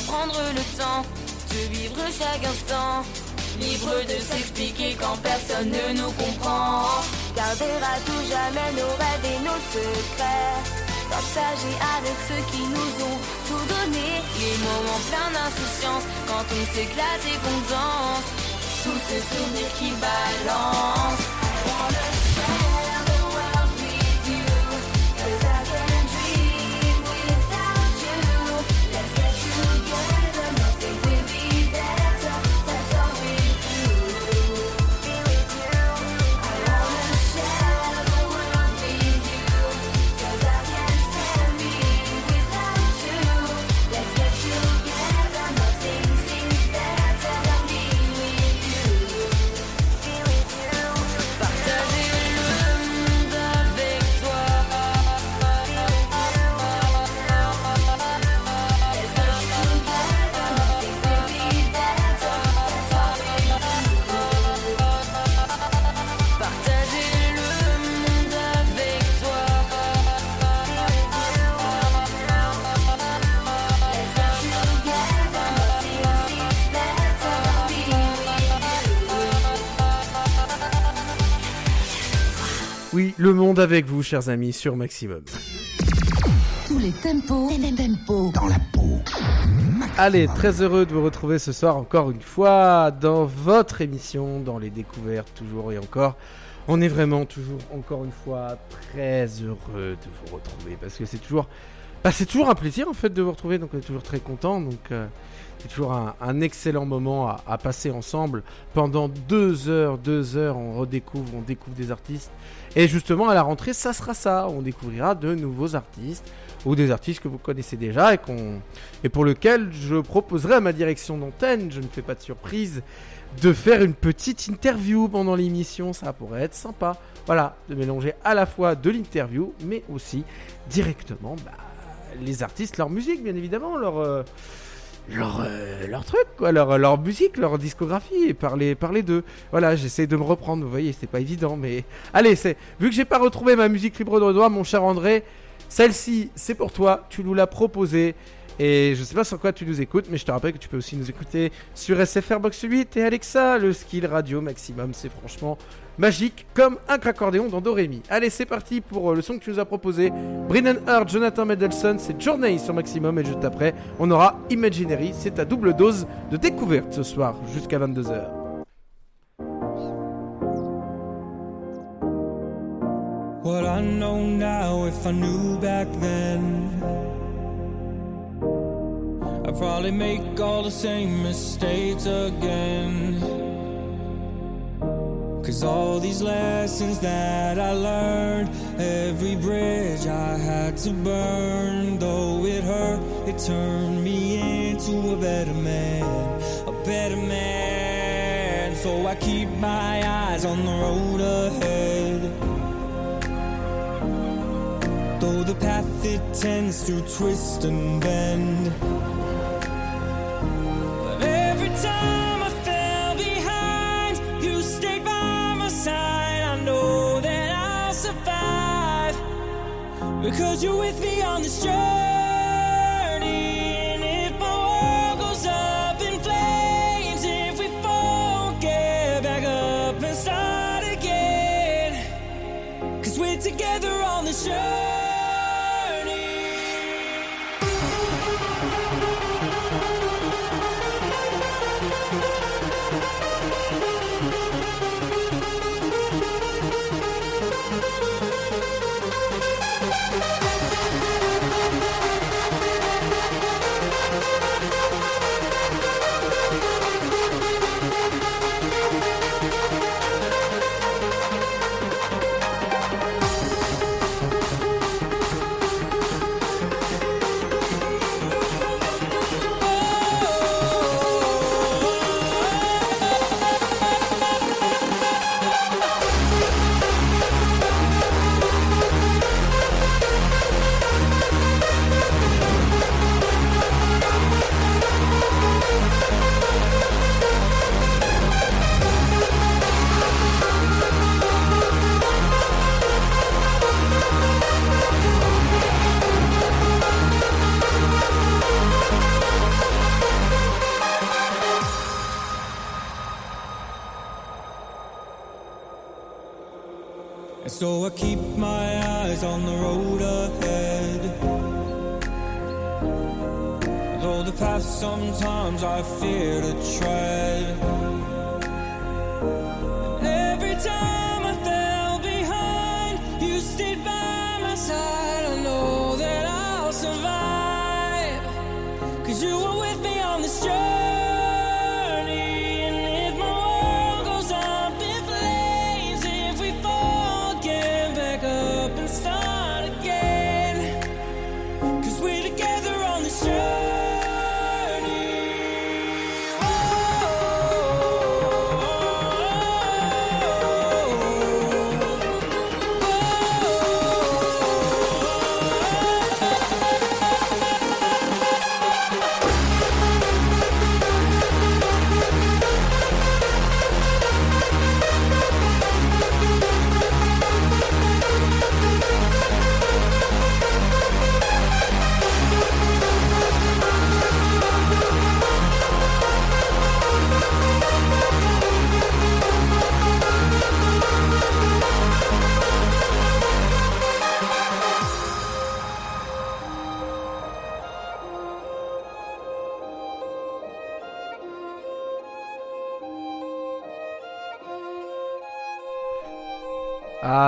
Prendre le temps de vivre chaque instant, libre de s'expliquer quand personne ne nous comprend. Garder à tout jamais nos rêves et nos secrets. Partager avec ceux qui nous ont tout donné. Les moments pleins d'insouciance quand on s'éclate et qu'on danse. Tous ces souvenirs qui balancent. Le monde avec vous, chers amis, sur Maximum. Tous les tempos, tempo. Dans la peau. Allez, très heureux de vous retrouver ce soir encore une fois dans votre émission, dans les découvertes, toujours et encore. On est vraiment toujours, encore une fois, très heureux de vous retrouver parce que c'est toujours Bah, c'est toujours un plaisir en fait de vous retrouver, donc on est toujours très content. Donc euh, c'est toujours un, un excellent moment à, à passer ensemble pendant deux heures, deux heures. On redécouvre, on découvre des artistes. Et justement à la rentrée, ça sera ça. On découvrira de nouveaux artistes ou des artistes que vous connaissez déjà et et pour lequel je proposerai à ma direction d'antenne, je ne fais pas de surprise, de faire une petite interview pendant l'émission. Ça pourrait être sympa. Voilà, de mélanger à la fois de l'interview, mais aussi directement bah, les artistes, leur musique, bien évidemment, leur, euh, leur, euh, leur truc, quoi, leur, leur musique, leur discographie, et parler, parler d'eux. Voilà, j'essaie de me reprendre, vous voyez, c'est pas évident, mais allez, c'est vu que j'ai pas retrouvé ma musique libre de droit, mon cher André, celle-ci, c'est pour toi, tu nous l'as proposée. Et je sais pas sur quoi tu nous écoutes, mais je te rappelle que tu peux aussi nous écouter sur SFR Box 8 et Alexa, le skill radio maximum. C'est franchement magique comme un accordéon dans Dorémy. Allez, c'est parti pour euh, le son que tu nous as proposé. Brennan Hart, Jonathan Mendelssohn, c'est Journey sur maximum. Et juste après, on aura Imaginary. C'est ta double dose de découverte ce soir jusqu'à 22h. What. Cause all these lessons that I learned, every bridge I had to burn, though it hurt, it turned me into a better man, a better man. So I keep my eyes on the road ahead. Though the path it tends to twist and bend. But every time because you're with me on this journey.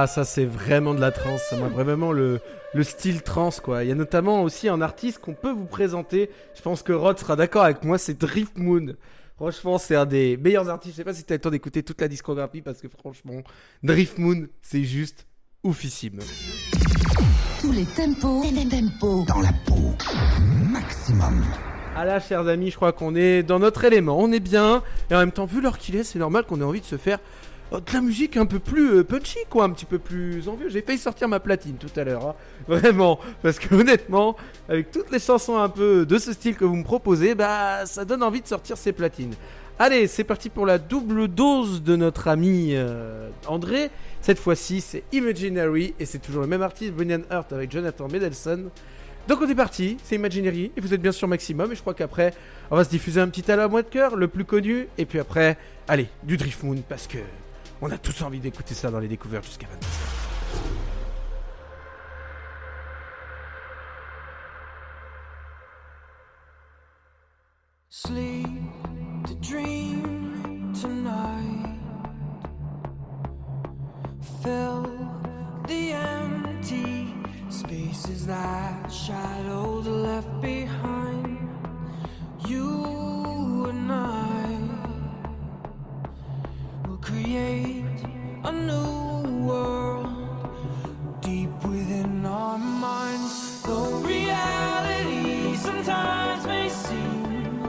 Ah, ça c'est vraiment de la trance, ça m'a vraiment le, le style trance quoi. Il y a notamment aussi un artiste qu'on peut vous présenter, je pense que Rod sera d'accord avec moi, c'est Drift Moon. Franchement, c'est un des meilleurs artistes. Je sais pas si tu as le temps d'écouter toute la discographie parce que franchement, Drift Moon, c'est juste oufissime. Tous les tempos, tempos. Dans la peau. Maximum. Ah là, chers amis, je crois qu'on est dans notre élément, on est bien. Et en même temps, vu l'heure qu'il est, c'est normal qu'on ait envie de se faire de la musique un peu plus euh, punchy, quoi, un petit peu plus envieux. J'ai failli sortir ma platine tout à l'heure, hein. vraiment, parce que honnêtement, avec toutes les chansons un peu de ce style que vous me proposez, bah, ça donne envie de sortir ces platines. Allez, c'est parti pour la double dose de notre ami euh, André. Cette fois-ci, c'est Imaginary et c'est toujours le même artiste, Brian Hurt avec Jonathan Mendelsohn. Donc on est parti, c'est Imaginary et vous êtes bien sûr maximum et je crois qu'après on va se diffuser un petit à la de cœur, le plus connu et puis après, allez, du Drift Moon parce que on a tous envie d'écouter ça dans les découvertes jusqu'à 22h. Sleep to dream tonight. Fill the empty spaces that shadows left behind. You and I create a new world deep within our minds. Though reality sometimes may seem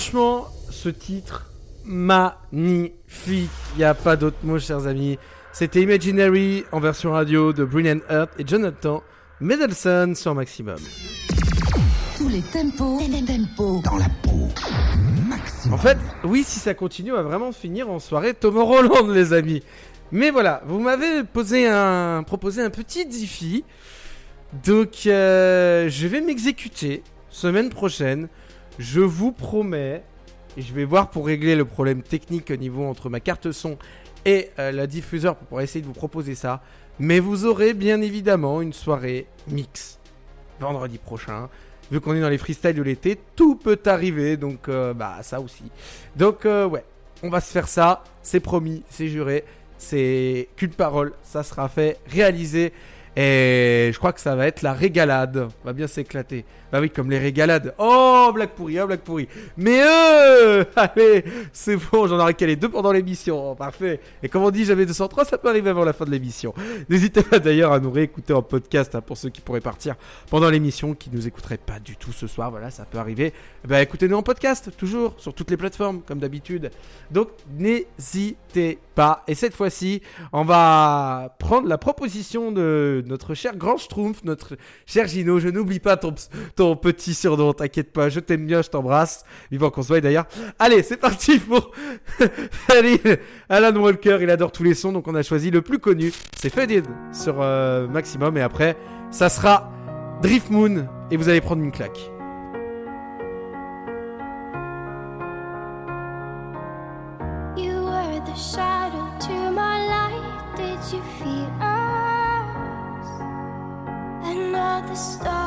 Franchement, ce titre magnifique. Il n'y a pas d'autre mot, chers amis. C'était Imaginary en version radio de Brian Hurt et Jonathan Mendelsohn sur Maximum. Tous les tempos, tempos. Dans la peau. Maximum. En fait, oui, si ça continue, on va vraiment finir en soirée Tomorrowland, les amis. Mais voilà, vous m'avez posé un, proposé un petit défi. Donc, euh, je vais m'exécuter semaine prochaine. Je vous promets, et je vais voir pour régler le problème technique au niveau entre ma carte son et euh, la diffuseur pour essayer de vous proposer ça. Mais vous aurez bien évidemment une soirée mix vendredi prochain. Vu qu'on est dans les freestyles de l'été, tout peut arriver, donc euh, bah ça aussi. Donc euh, ouais, on va se faire ça, c'est promis, c'est juré. c'est qu'une parole. Ça sera fait, réalisé. Et je crois que ça va être la régalade. On va bien s'éclater. Bah oui, comme les régalades. Oh, blague pourrie, hein, blague pourrie. Mais euh, allez, c'est bon, j'en aurais calé deux pendant l'émission. Oh, parfait. Et comme on dit, j'avais 203, ça peut arriver avant la fin de l'émission. N'hésitez pas d'ailleurs à nous réécouter en podcast hein, pour ceux qui pourraient partir pendant l'émission, qui nous écouteraient pas du tout ce soir. Voilà, ça peut arriver. Bah écoutez-nous en podcast, toujours, sur toutes les plateformes, comme d'habitude. Donc n'hésitez pas. Et cette fois-ci, on va prendre la proposition de notre cher grand Schtroumpf, notre cher Gino. Je n'oublie pas ton, petit surnom, t'inquiète pas, je t'aime bien, je t'embrasse. Vivant qu'on se voit d'ailleurs. Allez, c'est parti pour Alan Walker. Il adore tous les sons, donc on a choisi le plus connu. C'est Faded sur euh, Maximum. Et après, ça sera Drift Moon. Et vous allez prendre une claque. stop.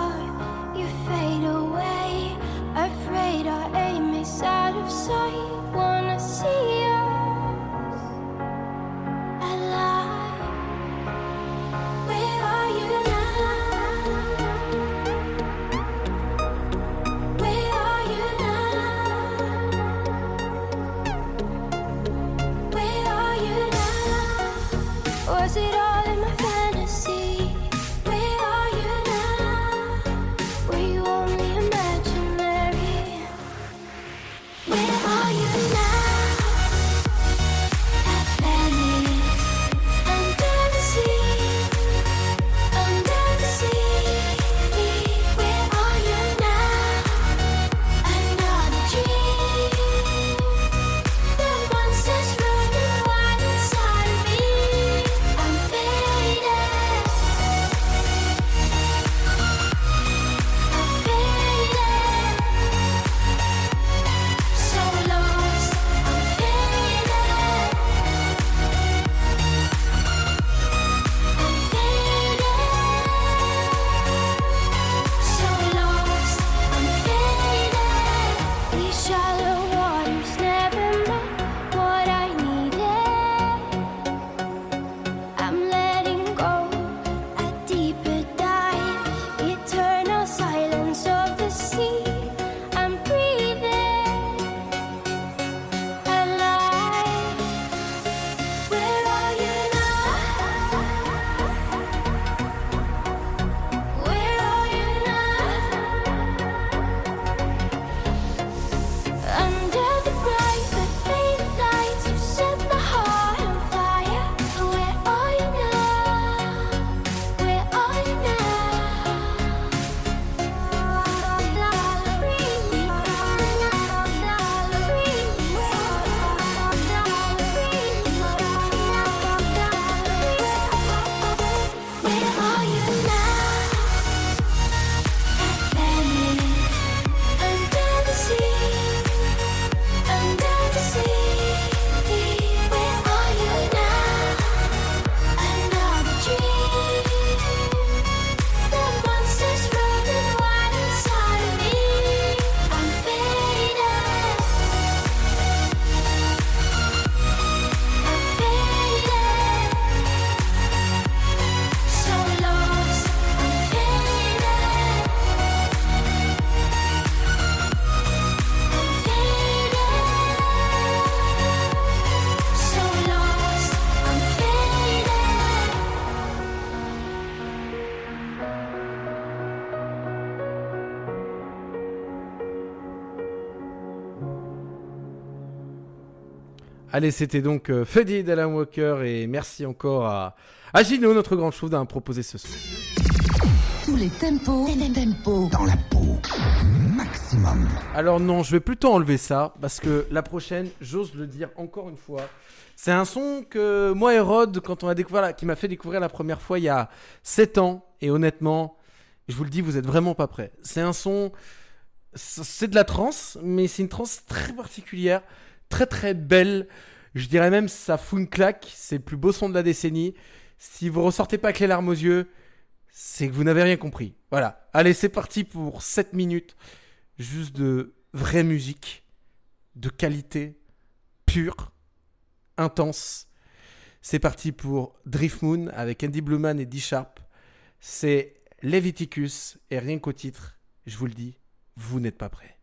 Allez, c'était donc euh, Faded Alan Walker. Et merci encore à, à Gino, notre grand chauve, d'avoir proposé ce son. Tous les tempos, tempos. Dans la peau. Maximum. Alors non, je vais plutôt enlever ça parce que la prochaine, j'ose le dire encore une fois, c'est un son que moi et Rod, quand on a découvert, qui m'a fait découvrir la première fois il y a 7 ans, et honnêtement, je vous le dis, vous êtes vraiment pas prêts. C'est un son, c'est de la trance, mais c'est une trance très particulière, très très belle. Je dirais même ça fout une claque. C'est le plus beau son de la décennie. Si vous ressortez pas avec les larmes aux yeux, c'est que vous n'avez rien compris. Voilà. Allez, c'est parti pour 7 minutes juste de vraie musique, de qualité, pure, intense. C'est parti pour Drift Moon avec Andy Bluman et D-Sharp. C'est Leviticus et rien qu'au titre, je vous le dis, vous n'êtes pas prêts.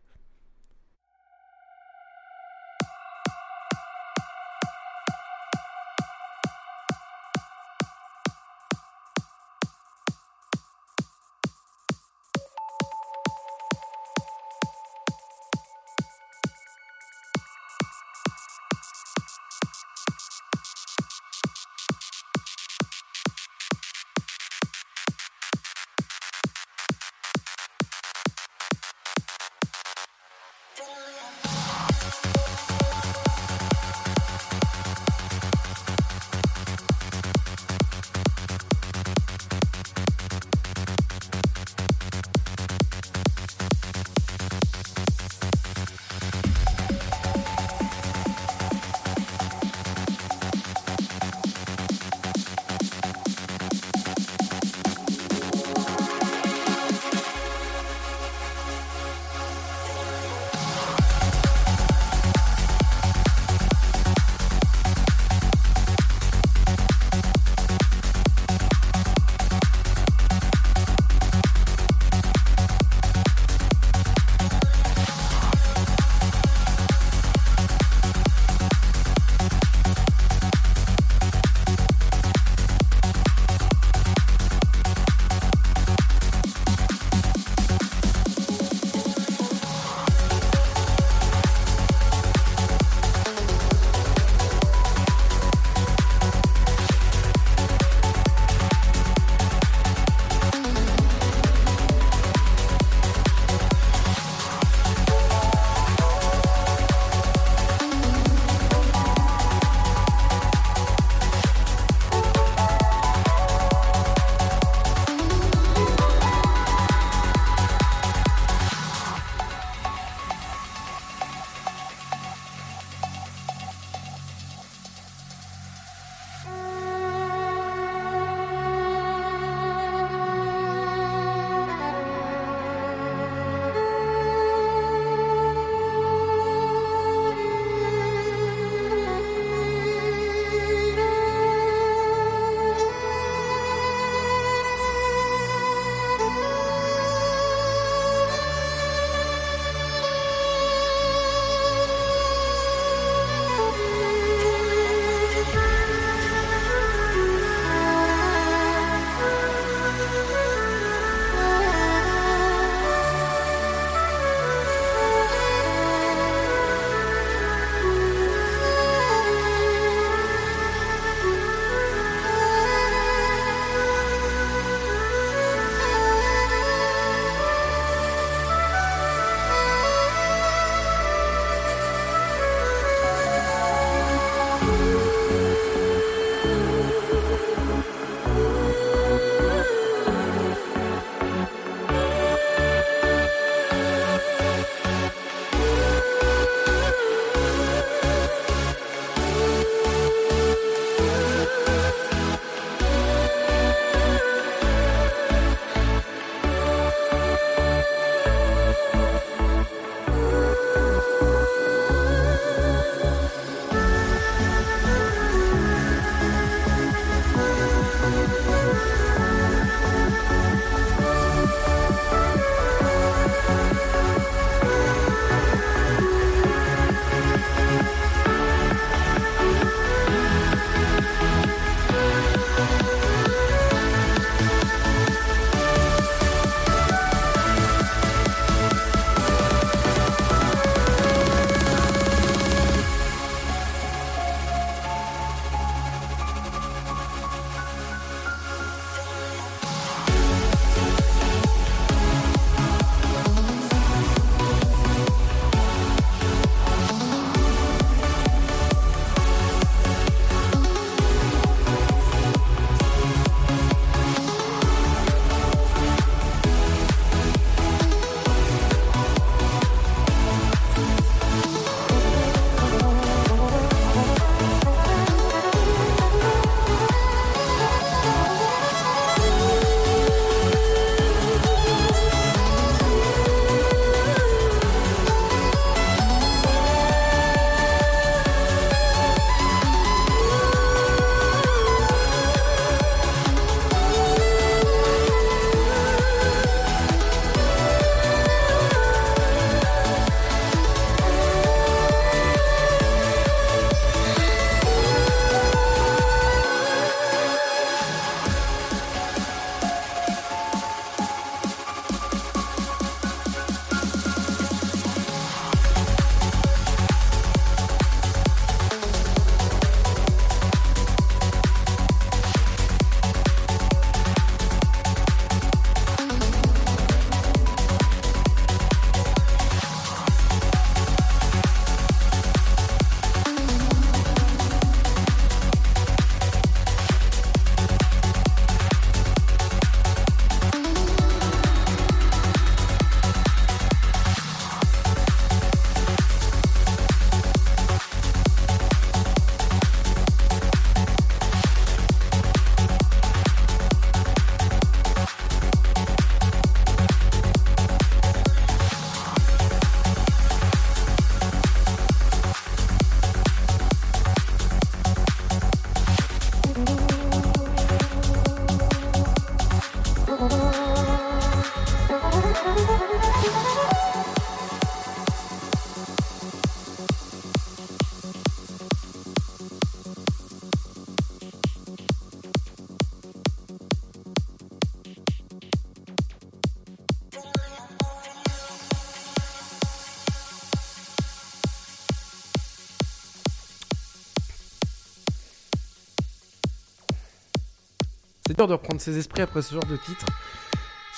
De reprendre ses esprits après ce genre de titre.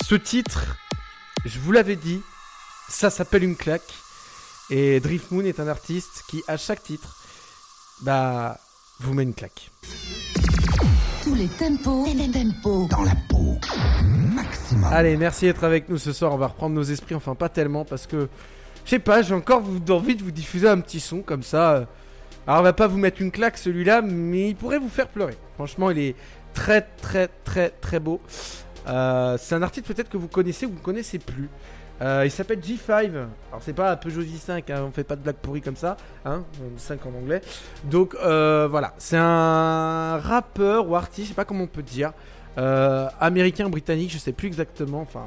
Ce titre, je vous l'avais dit, ça s'appelle une claque. Et Drift Moon est un artiste qui, à chaque titre, bah, vous met une claque. Tous les tempos, tempos, dans la peau. Maximum. Allez, merci d'être avec nous ce soir. On va reprendre nos esprits, enfin pas tellement parce que je sais pas, j'ai encore vous- envie de vous diffuser un petit son comme ça. Alors on va pas vous mettre une claque celui-là, mais il pourrait vous faire pleurer. Franchement, il est très très très très beau. Euh, c'est un artiste peut-être que vous connaissez ou vous ne connaissez plus. Euh, il s'appelle G5. Alors c'est pas Peugeot J5, hein, on fait pas de blague pourrie comme ça, hein, 5 en anglais. Donc euh, voilà, c'est un rappeur ou artiste, je sais pas comment on peut dire. Américain, britannique, je sais plus exactement. Enfin,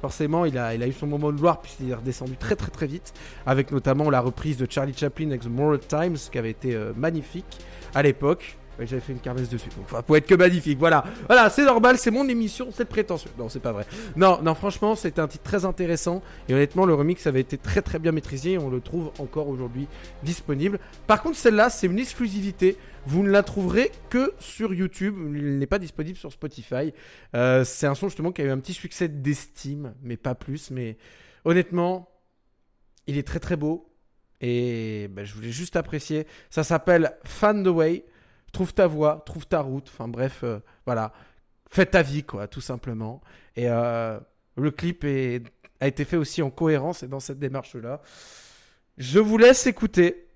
forcément, il a, il a eu son moment de gloire puisqu'il est redescendu très très très vite, avec notamment la reprise de Charlie Chaplin avec The Moral Times, qui avait été magnifique à l'époque. J'avais fait une carmesse dessus, donc pour être que magnifique. Voilà, voilà, c'est normal, c'est mon émission, c'est prétentieux. Non, c'est pas vrai. Non, non, franchement, c'était un titre très intéressant et honnêtement, le remix avait été très très bien maîtrisé et on le trouve encore aujourd'hui disponible. Par contre, celle-là, c'est une exclusivité. Vous ne la trouverez que sur YouTube. Il n'est pas disponible sur Spotify. Euh, c'est un son justement qui a eu un petit succès d'estime, mais pas plus. Mais honnêtement, il est très très beau et bah, je voulais juste apprécier. Ça s'appelle Fan the Way. Trouve ta voie, trouve ta route. Enfin bref, euh, voilà. Fais ta vie, quoi, tout simplement. Et euh, le clip a été fait aussi en cohérence et dans cette démarche-là. Je vous laisse écouter.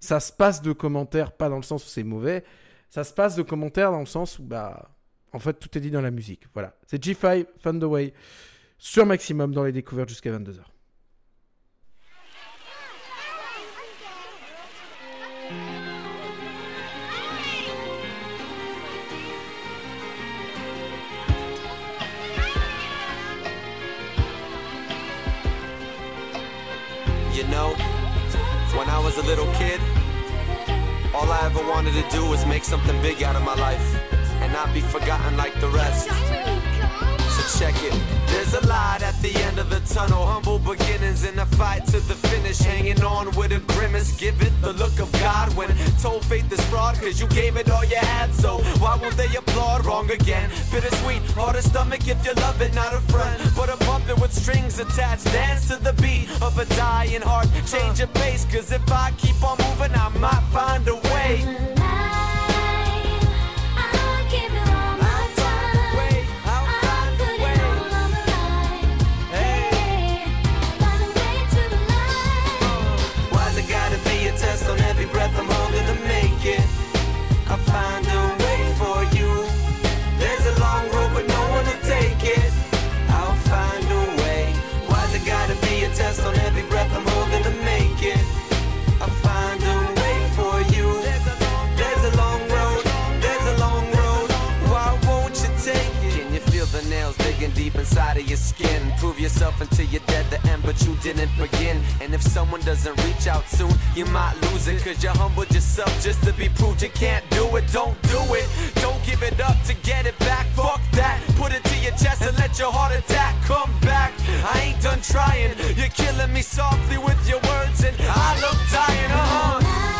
Ça se passe de commentaires, pas dans le sens où c'est mauvais. Ça se passe de commentaires dans le sens où, bah, en fait, tout est dit dans la musique. Voilà. C'est G5, Fun the Way, sur Maximum dans les découvertes jusqu'à 22h. You know, when I was a little kid, all I ever wanted to do was make something big out of my life and not be forgotten like the rest. So check it. There's a light at the end of the tunnel. Humble beginnings in a fight to the finish. Hanging on with a grimace. Give it the look of God when told faith is fraud. Cause you gave it all you had. So why won't they applaud? Wrong again. Bittersweet. Hard to stomach if you love it, not a friend. But a with strings attached. Dance to the beat of a dying heart. Change your pace. Cause if I keep on moving, I might find a way. Inside of your skin? Prove yourself until you're dead the end, but you didn't begin. And if someone doesn't reach out soon, you might lose it. Cause you humbled yourself just to be proved you can't do it. Don't do it. Don't give it up to get it back. Fuck that. Put it to your chest and let your heart attack come back. I ain't done trying. You're killing me softly with your words, and I look dying. Uh huh.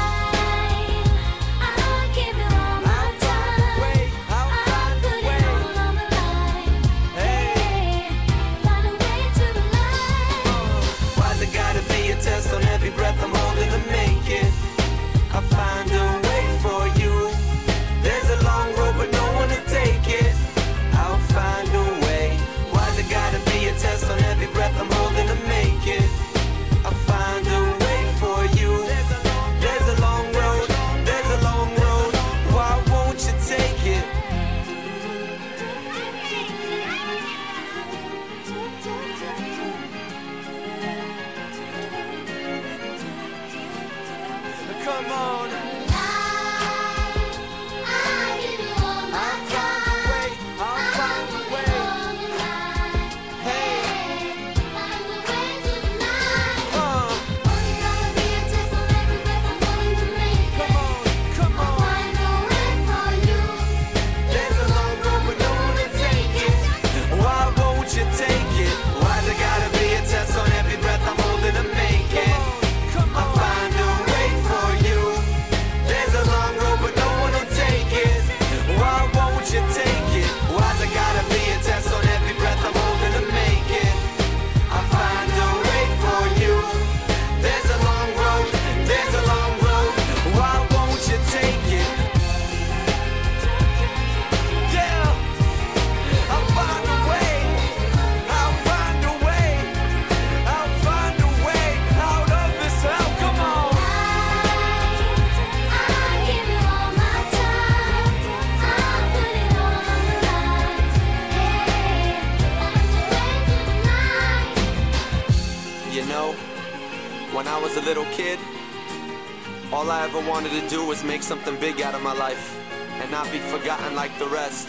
Wanted to do was make something big out of my life and not be forgotten like the rest.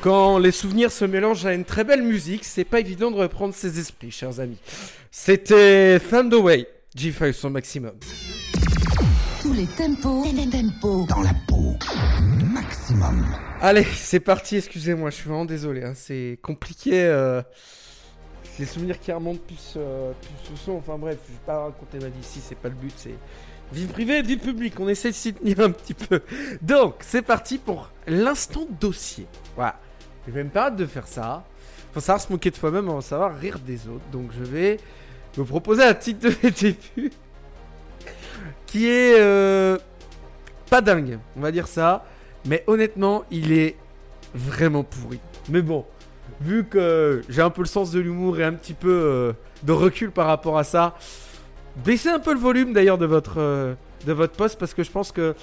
Quand les souvenirs se mélangent à une très belle musique, c'est pas évident de reprendre ses esprits, chers amis. C'était Thunderway, G5 son maximum. Tous les tempos, tempos. Dans la peau. Maximum. Allez, c'est parti, excusez-moi, je suis vraiment désolé, hein, c'est compliqué. euh, Les souvenirs qui remontent plus, euh, sont, enfin bref, je vais pas raconter ma vie ici, c'est pas le but, c'est vie privée vie publique, on essaie de s'y tenir un petit peu. Donc, c'est parti pour l'instant dossier. Voilà, je vais me permettre de faire ça. Faut savoir se moquer de soi-même avant de savoir rire des autres. Donc, je vais me proposer un titre de début qui est euh, pas dingue, on va dire ça. Mais honnêtement, il est vraiment pourri. Mais bon, vu que j'ai un peu le sens de l'humour et un petit peu euh, de recul par rapport à ça, baissez un peu le volume d'ailleurs de votre euh, votre poste parce que je pense que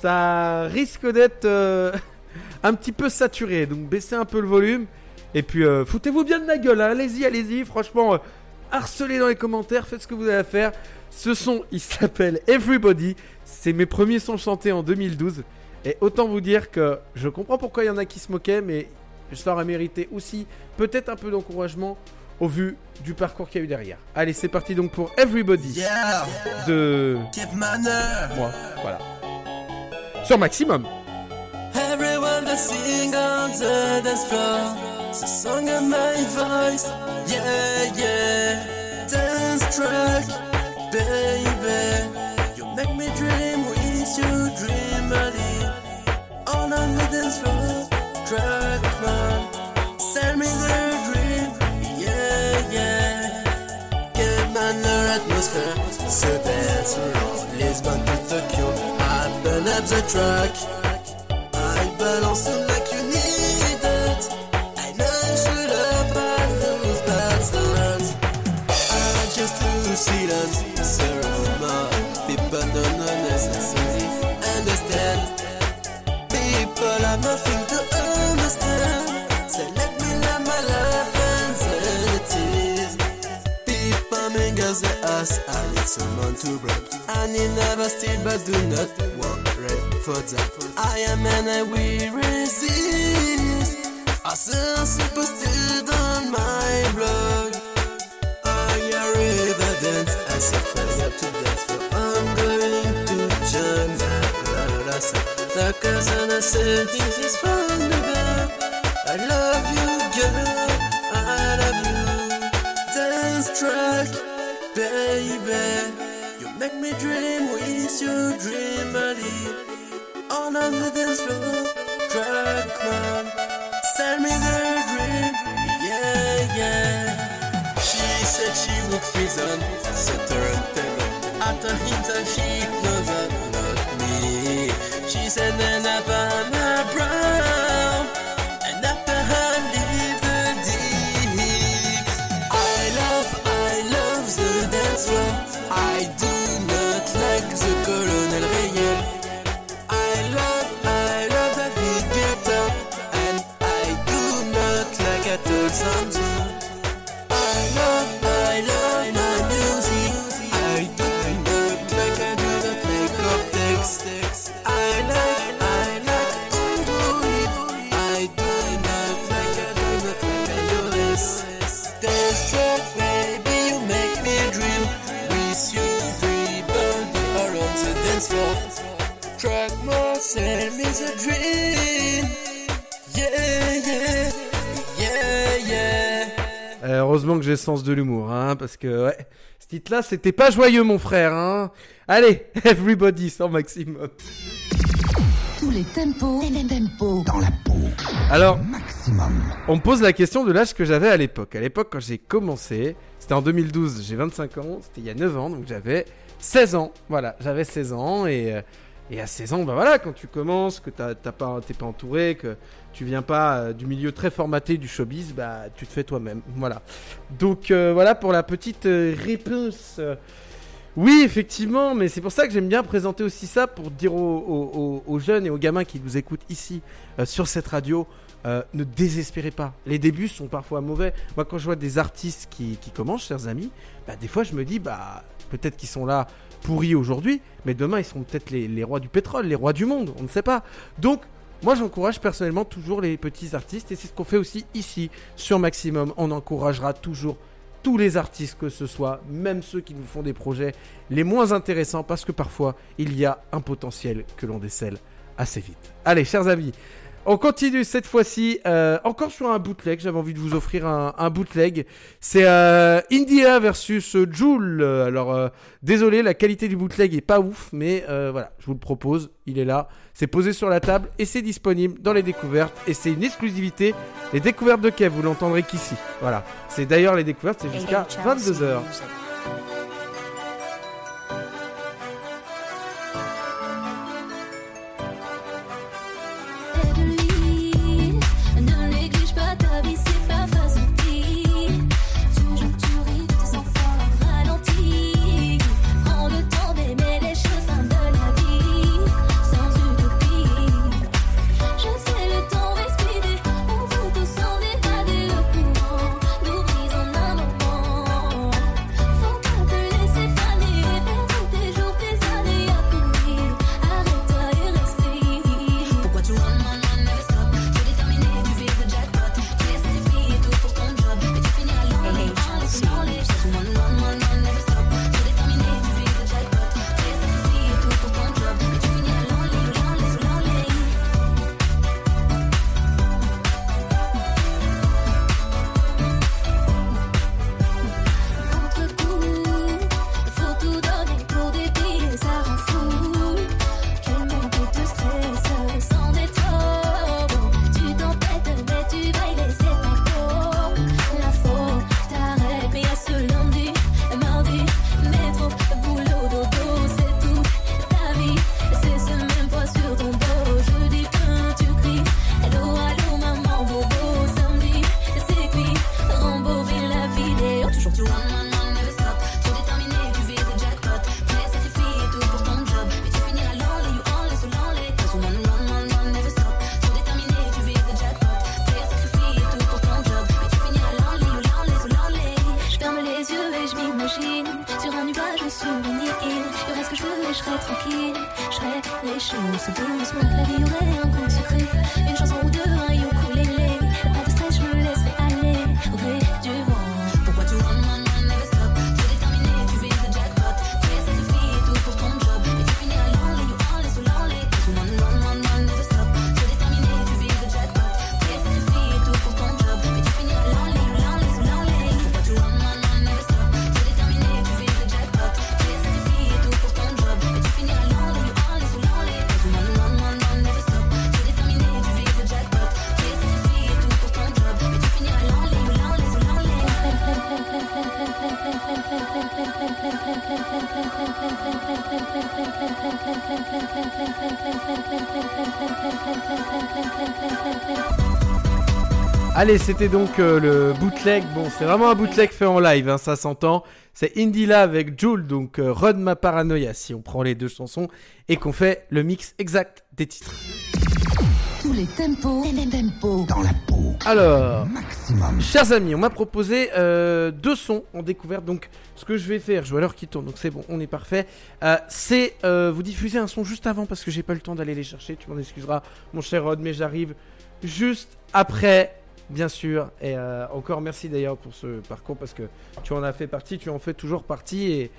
ça risque d'être euh, un petit peu saturé. Donc baissez un peu le volume et puis foutez-vous bien de ma gueule. hein. Allez-y, allez-y. Franchement, harcelez dans les commentaires, faites ce que vous avez à faire. Ce son, il s'appelle Everybody. C'est mes premiers sons chantés en 2012. Et autant vous dire que je comprends pourquoi il y en a qui se moquaient, mais ça aurait mérité aussi peut-être un peu d'encouragement au vu du parcours qu'il y a eu derrière. Allez, c'est parti donc pour Everybody Yeah. de Keep manner. moi. Voilà. Sur maximum. Everyone that sing on the dance floor. A song of my voice. Yeah, yeah. Dance track, baby. You make me dream with you, dream early. On on the dance floor, track the track. I balance like you need it. I know should have those bad songs. I just silence, surrender. People don't understand? People have nothing to understand. People make us the ass, I need someone to break. And you never steal, but do not worry for that. I am and I will resist. I it posted on my blog. I are evidence. I flying up to dance for I'm going to join the The cousin I said, this is from the. I love you, baby. You make me dream with your dream body. On on the dance floor, track man. Send me the dream, yeah, yeah. She said she would prison, set her on table. After him, that she knows that not me. She said, then heureusement que j'ai le sens de l'humour, hein, parce que ouais, ce titre-là, c'était pas joyeux, mon frère. Hein. Allez, everybody, sans maximum. Tous les tempos, tempos. Dans la peau. Alors, Maximum. on me pose la question de l'âge que j'avais à l'époque. À l'époque, quand j'ai commencé, c'était en 2012, j'ai 25 ans, c'était il y a 9 ans, donc j'avais 16 ans. Voilà, j'avais 16 ans et, euh, et à 16 ans, bah voilà, quand tu commences, que t'as t'as pas, t'es pas entouré, que tu viens pas euh, du milieu très formaté du showbiz, bah tu te fais toi-même. Voilà. Donc euh, voilà pour la petite euh, réponse. Oui, effectivement, mais c'est pour ça que j'aime bien présenter aussi ça pour dire aux, aux- jeunes et aux gamins qui nous écoutent ici sur cette radio. ne désespérez pas. Les débuts sont parfois mauvais. Moi, quand je vois des artistes qui, commencent, chers amis, bah, des fois je me dis, bah, peut-être qu'ils sont là pourris aujourd'hui, mais demain ils seront peut-être les rois du pétrole, les rois du monde, on ne sait pas. Donc, moi j'encourage personnellement toujours les petits artistes et c'est ce qu'on fait aussi ici sur Maximum. On encouragera toujours tous les artistes que ce soit, même ceux qui nous font des projets les moins intéressants parce que parfois il y a un potentiel que l'on décèle assez vite. Allez, chers amis, on continue cette fois-ci euh, encore sur un bootleg. J'avais envie de vous offrir un, un bootleg. C'est euh, India versus Joule. Alors euh, désolé, la qualité du bootleg est pas ouf, mais voilà, je vous le propose. Il est là, c'est posé sur la table et c'est disponible dans les découvertes. Et c'est une exclusivité. Les découvertes de Kev, vous l'entendrez qu'ici. Voilà, c'est d'ailleurs les découvertes, c'est jusqu'à 22 Allez, c'était donc euh, le bootleg. Bon, c'est vraiment un bootleg fait en live, hein, ça s'entend. C'est Indila avec Joule, donc euh, Run ma paranoïa, si on prend les deux chansons et qu'on fait le mix exact des titres. Tous les tempos, tempos. Dans la peau. Alors, Maximum. chers amis, on m'a proposé euh, deux sons en découverte. Donc, ce que je vais faire, je vois l'heure qui tourne, donc c'est bon, on est parfait. Euh, c'est euh, vous diffuser un son juste avant parce que j'ai pas le temps d'aller les chercher. Tu m'en excuseras, mon cher Rod, mais j'arrive juste après, bien sûr. Et euh, encore merci d'ailleurs pour ce parcours parce que tu en as fait partie, tu en fais toujours partie et.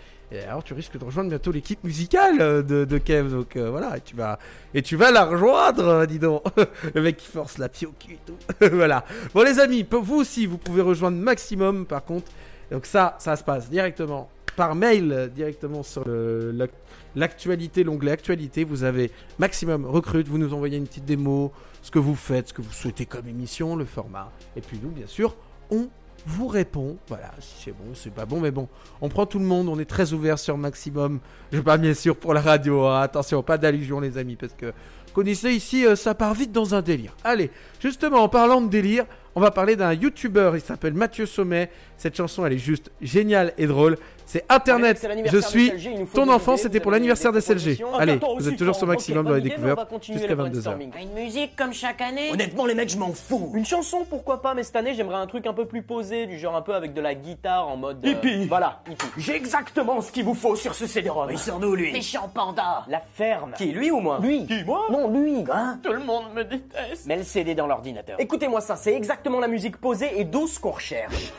alors tu risques de rejoindre bientôt l'équipe musicale euh, de, Kev, donc euh, voilà, et tu vas et tu vas la rejoindre, dis donc. Le mec qui force la pied au cul et tout. voilà. Bon les amis, vous aussi, vous pouvez rejoindre Maximum par contre. Donc ça, ça se passe directement par mail, directement sur le- l'ac- l'actualité, l'onglet actualité. Vous avez Maximum Recrute, vous nous envoyez une petite démo, ce que vous faites, ce que vous souhaitez comme émission, le format. Et puis nous, bien sûr, on vous répond. Voilà, si c'est bon, c'est pas bon, mais bon, on prend tout le monde, on est très ouvert sur Maximum. Je parle bien sûr pour la radio, hein. attention, pas d'allusion les amis, parce que connaissez ici, euh, ça part vite dans un délire. Allez, justement, en parlant de délire, on va parler d'un YouTuber, il s'appelle Mathieu Sommet. Cette chanson, elle est juste géniale et drôle. C'est Internet. c'est Je l'anniversaire suis de SLG, il nous faut ton enfant, c'était pour l'anniversaire des d'SLG. propositions Allez, vous êtes toujours sur Maximum dans les découvertes continuer jusqu'à le 22h. brainstorming. Une musique comme chaque année Honnêtement, les mecs, je m'en fous. Une chanson, pourquoi pas, mais cette année, j'aimerais un truc un peu plus posé, du genre un peu avec de la guitare en mode. euh, Hippie. Voilà, hippie. J'ai exactement ce qu'il vous faut sur ce CD-ROM. Il sort d'où, lui Méchant panda La ferme. Qui, lui ou moi Lui. Qui, moi Non, lui. Hein Tout le monde me déteste. Mets le CD dans l'ordinateur. Écoutez-moi ça, c'est exactement la musique posée et douce qu'on recherche.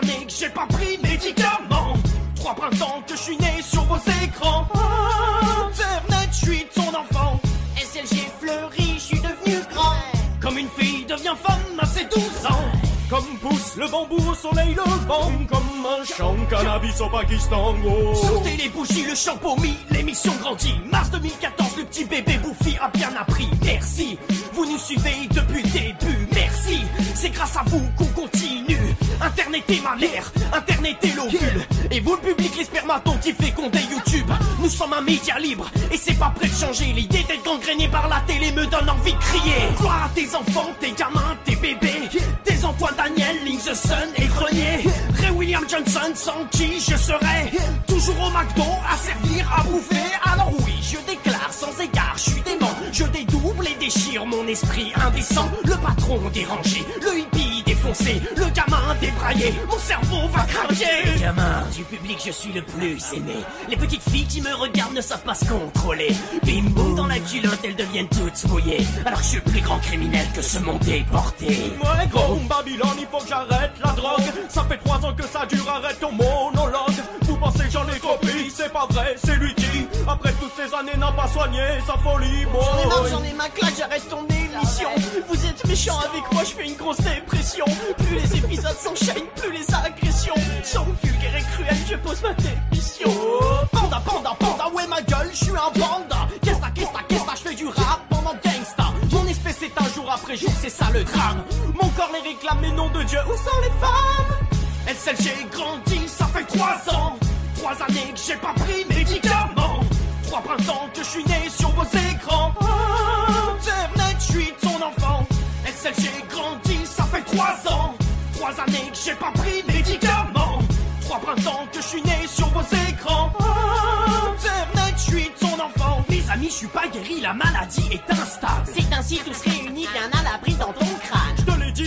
Que j'ai pas pris médicaments. Trois printemps que je suis né sur vos écrans. Internet, je suis ton enfant. SLG fleuri, je suis devenu grand Comme une fille devient femme à ses 12 ans. Comme pousse le bambou au soleil levant. Comme un champ cannabis au Pakistan. Oh. Sortez les bougies, le champomis, l'émission grandit. Mars 2014, le petit bébé bouffi a bien appris. Merci, vous nous suivez depuis le début. Merci, c'est grâce à vous qu'on continue. Internet est ma mère, Internet est l'ovule. Et vous, le public, les spermatons qui fécondent YouTube. Nous sommes un média libre et c'est pas prêt de changer. L'idée d'être gangréné par la télé me donne envie de crier. Gloire à tes enfants, tes gamins, tes bébés. Tes Antoine Daniel, Link the Sun et Grenier. Ray William Johnson, sans qui je serais toujours au McDo à servir, à bouffer. Alors oui, je déclare sans égard, je suis dément. Je dédouble et déchire mon esprit indécent. Le patron dérangé, le hippie défoncé, le gamin débraillé. Mon cerveau va craquer. Gamin du public, je suis le plus aimé. Les petites filles qui me regardent ne savent pas se contrôler. Bim boum dans la culotte, elles deviennent toutes mouillées. Alors que je suis le plus grand criminel que ce monde ait porté. Ouais, gros, Babylone, il faut que j'arrête la drogue. Ça fait trois ans que ça dure, arrête ton monologue. Pensez que j'en ai compris, c'est pas vrai, c'est lui qui, après toutes ces années, n'a pas soigné sa folie. boy. J'en ai marre, j'en ai ma claque, j'arrête ton émission Vous êtes méchant avec moi, je fais une grosse dépression Plus les épisodes s'enchaînent, plus les agressions sont vulgaires et cruelles, je pose ma démission Panda, panda, panda, ouais ma gueule, je suis un panda. Qu'est-ce que qu'est-ce que qu'est-ce que je fais du rap pendant gangsta. Mon espèce c'est un jour après jour, c'est ça le drame. Mon corps les réclame, mais nom de Dieu, où sont les femmes? SL, j'ai grandi, ça fait trois ans. Trois années que j'ai pas pris médicaments. Trois printemps que je suis né sur vos écrans. Internet, je suis ton enfant. SL, j'ai grandi, ça fait trois ans. Trois années que j'ai pas pris médicaments. Trois printemps que je suis né sur vos écrans. Internet, je suis ton enfant. Mes amis, je suis pas guéri, la maladie est instable. C'est ainsi tous réunis bien à l'abri dans ton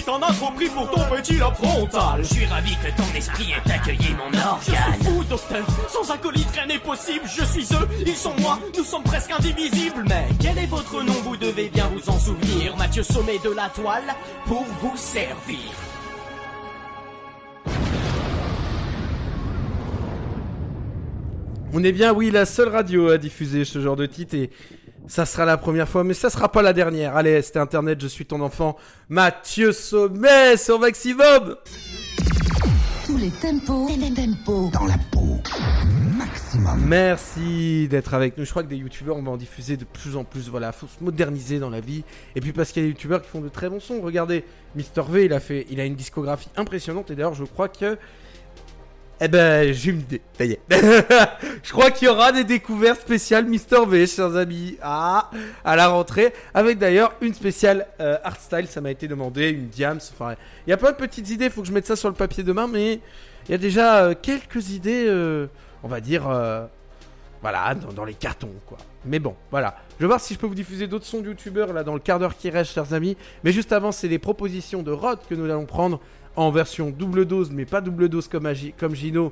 t'en as trop pris pour ton petit lobe frontal. Je suis ravi que ton esprit ait accueilli mon Je organe suis fou, docteur. Sans acolyte, rien n'est possible. Je suis eux, ils sont moi. Nous sommes presque indivisibles. Mais quel est votre nom? Vous devez bien vous en souvenir. Mathieu Sommet de la toile pour vous servir. On est bien, oui, la seule radio à diffuser ce genre de titre et ça sera la première fois, mais ça sera pas la dernière. Allez, c'était Internet, je suis ton enfant. Mathieu Sommet sur Maximum Tous les tempos, tempos. Dans la peau. Maximum. Merci d'être avec nous. Je crois que des youtubeurs, on va en diffuser de plus en plus. Voilà, faut se moderniser dans la vie. Et puis parce qu'il y a des youtubeurs qui font de très bons sons. Regardez, Mister V, il a fait, il a une discographie impressionnante. Et d'ailleurs, je crois que, eh ben, j'ai une idée. Ça y est. je crois qu'il y aura des découvertes spéciales Mister V, chers amis. Ah, à la rentrée, avec d'ailleurs une spéciale euh, art style. Ça m'a été demandé, une diams. Enfin, il y a plein de petites idées. Faut que je mette ça sur le papier demain, mais il y a déjà euh, quelques idées. euh, on va dire, voilà, dans, dans les cartons, quoi. Mais bon, voilà. Je vais voir si je peux vous diffuser d'autres sons de youtubeurs, là, dans le quart d'heure qui reste, chers amis. Mais juste avant, c'est les propositions de Rod que nous allons prendre en version double dose, mais pas double dose comme, Agi- Gino,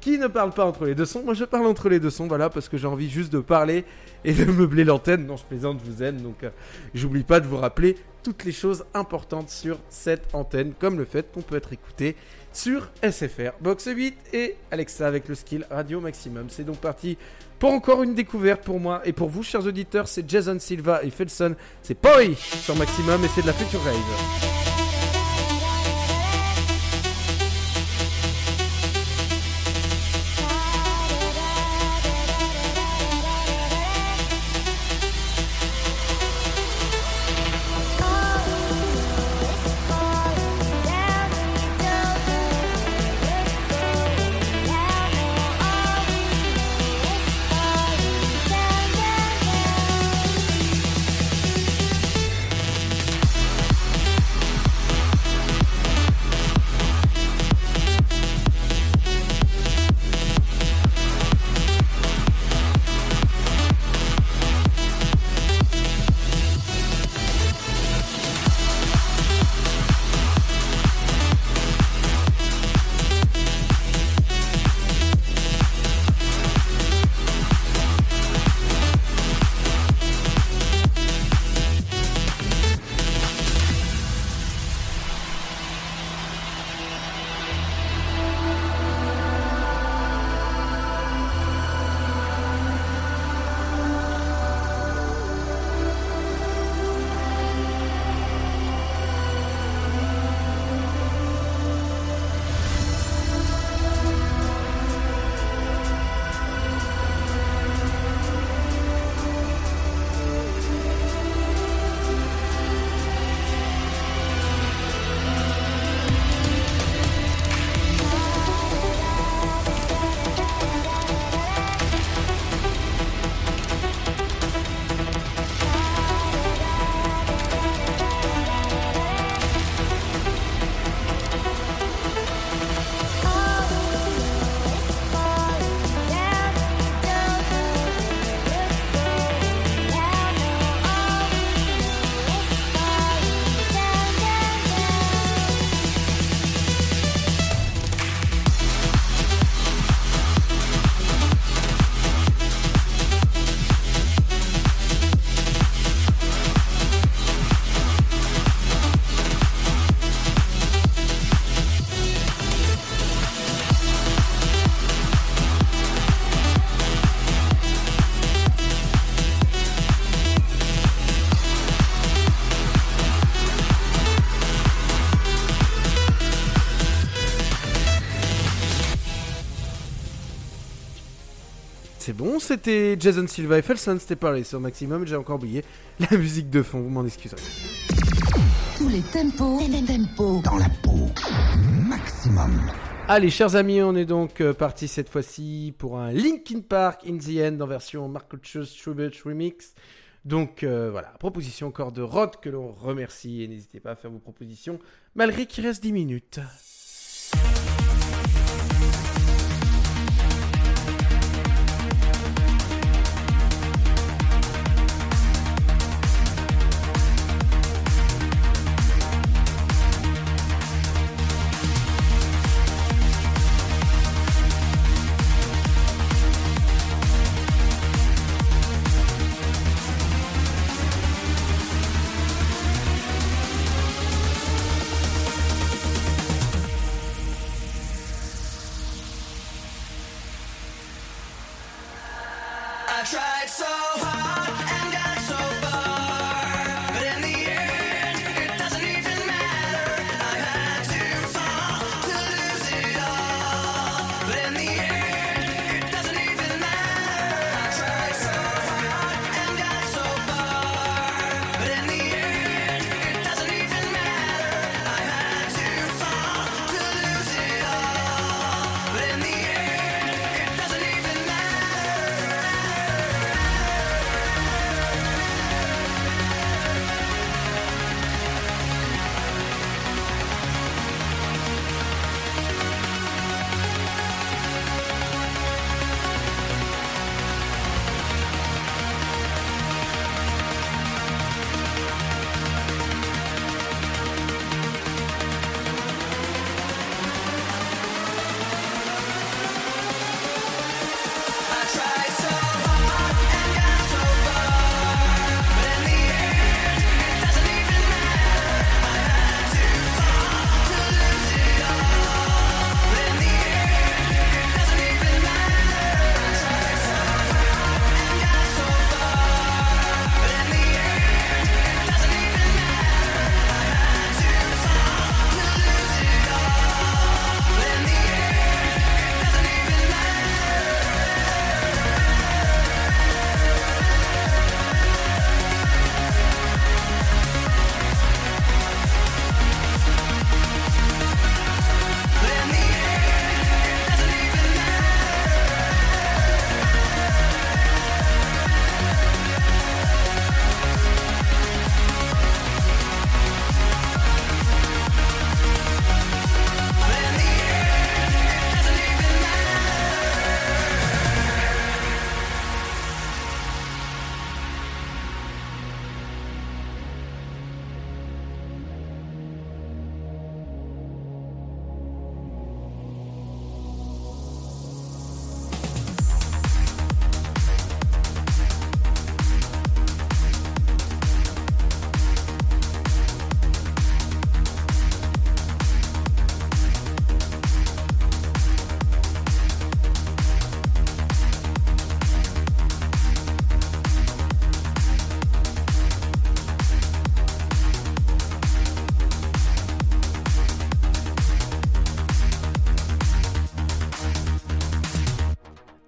qui ne parle pas entre les deux sons. Moi, je parle entre les deux sons, voilà, parce que j'ai envie juste de parler et de meubler l'antenne. Non, je plaisante, je vous aime, donc euh, j'oublie pas de vous rappeler toutes les choses importantes sur cette antenne, comme le fait qu'on peut être écouté sur SFR, Box 8 et Alexa avec le skill Radio Maximum. C'est donc parti pour encore une découverte pour moi et pour vous, chers auditeurs. C'est Jason Silva et Felson. C'est Poi sur Maximum et c'est de la Future Rave. C'était Jason Silva et Felson, c'était parlé sur Maximum, j'ai encore oublié la musique de fond, vous m'en excuserez. Tous les tempos, tempos. Dans la peau. Maximum. Allez, chers amis, on est donc euh, parti cette fois-ci pour un Linkin Park in the End en version Marcus Tribute Remix. Donc euh, voilà, proposition encore de Rod que l'on remercie et n'hésitez pas à faire vos propositions malgré qu'il reste 10 minutes.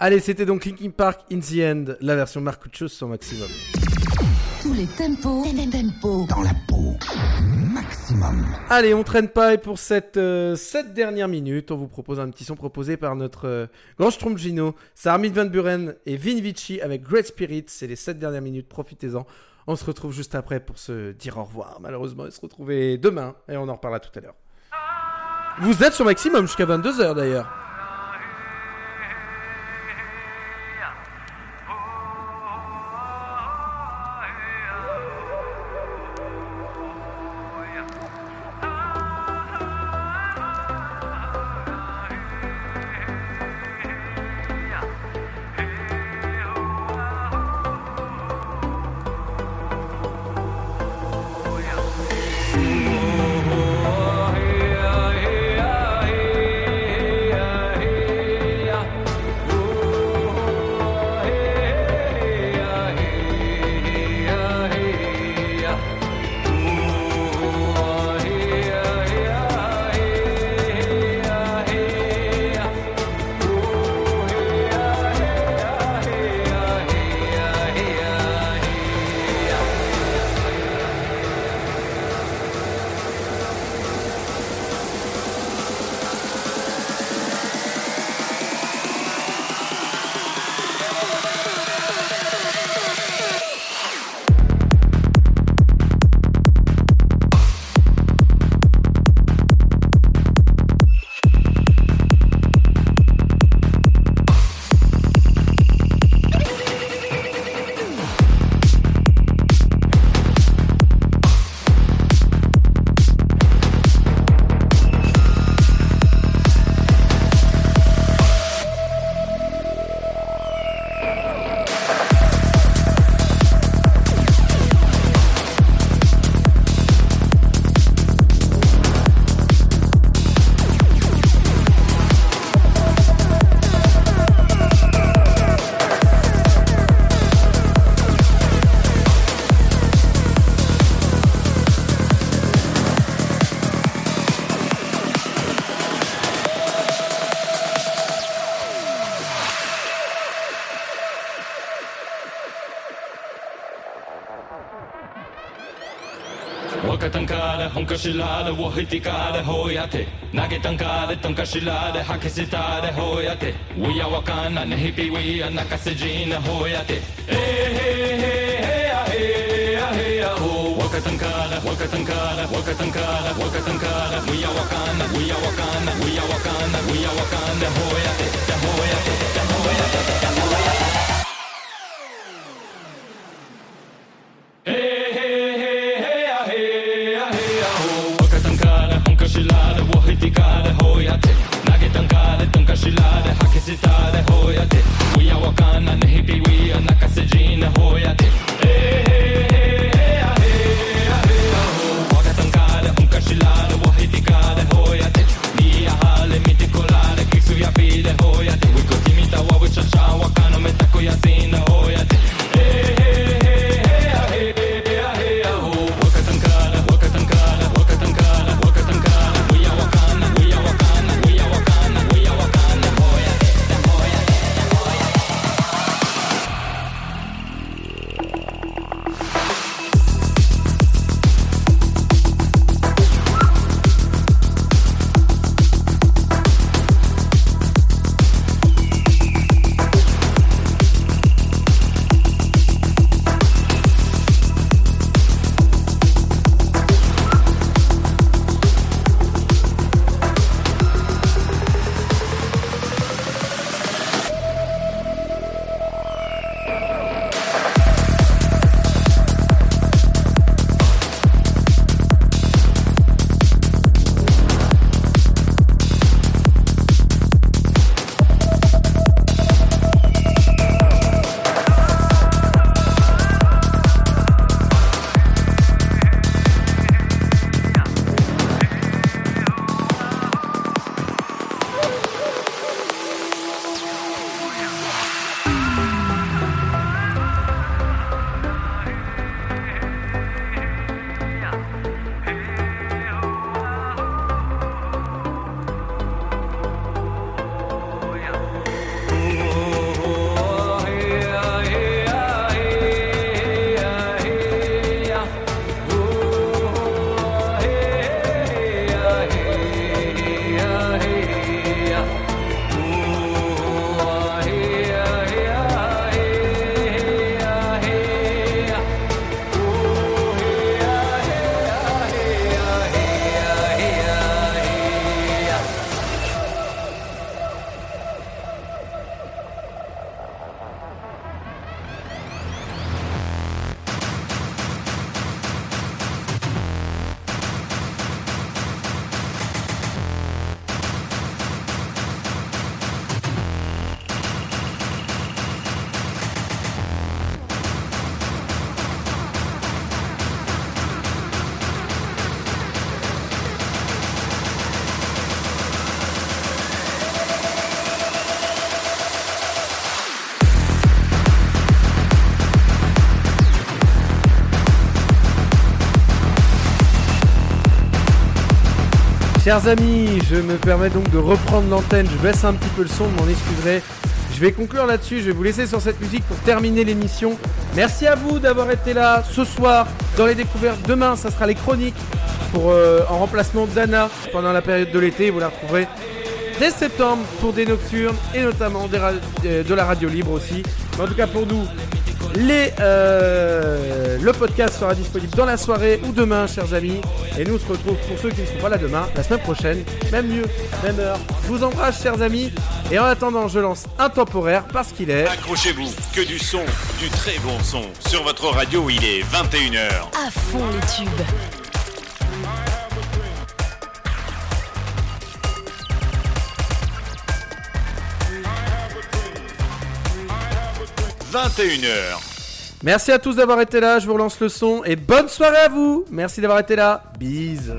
Allez, c'était donc Linkin Park in the End, la version Marcuccio sur Maximum. Tous les tempos, tempos. Dans la peau. Maximum. Allez, on traîne pas et pour cette, euh, cette dernière minute, on vous propose un petit son proposé par notre euh, grand Strombino. C'est Armin Van Buren et Vin Vici avec Great Spirit. C'est les 7 dernières minutes, profitez-en. On se retrouve juste après pour se dire au revoir, malheureusement, et se retrouver demain, et on en reparlera tout à l'heure. Vous êtes sur Maximum jusqu'à 22h d'ailleurs. شلال وهتي كار هوياتي ناجي تنكار تنكا شلال حكي ستار هوياتي ويا وكان نهبي ويا نكسجين هوياتي إيه وكتنكالا وكتنكالا وكتنكالا وكتنكالا ويا وكانا ويا وكانا ويا وكانا ويا وكانا هوياتي هوياتي Chers amis, je me permets donc de reprendre l'antenne. Je baisse un petit peu le son, vous m'en excuserez. Je vais conclure là-dessus. Je vais vous laisser sur cette musique pour terminer l'émission. Merci à vous d'avoir été là ce soir dans les découvertes. Demain, ça sera les chroniques pour, euh, en remplacement d'Anna pendant la période de l'été. Vous la retrouverez dès septembre pour des nocturnes et notamment euh, de la radio libre aussi. En tout cas pour nous, les, euh, le podcast sera disponible dans la soirée ou demain, chers amis. Et nous on se retrouve pour ceux qui ne seront pas là demain, la semaine prochaine, même mieux, même heure. Je vous embrasse, chers amis. Et en attendant, je lance un temporaire parce qu'il est. Accrochez-vous, que du son, du très bon son. Sur votre radio, il est 21h. À fond les tubes. – 21h. Merci à tous d'avoir été là. Je vous relance le son et bonne soirée à vous. Merci d'avoir été là. Bise.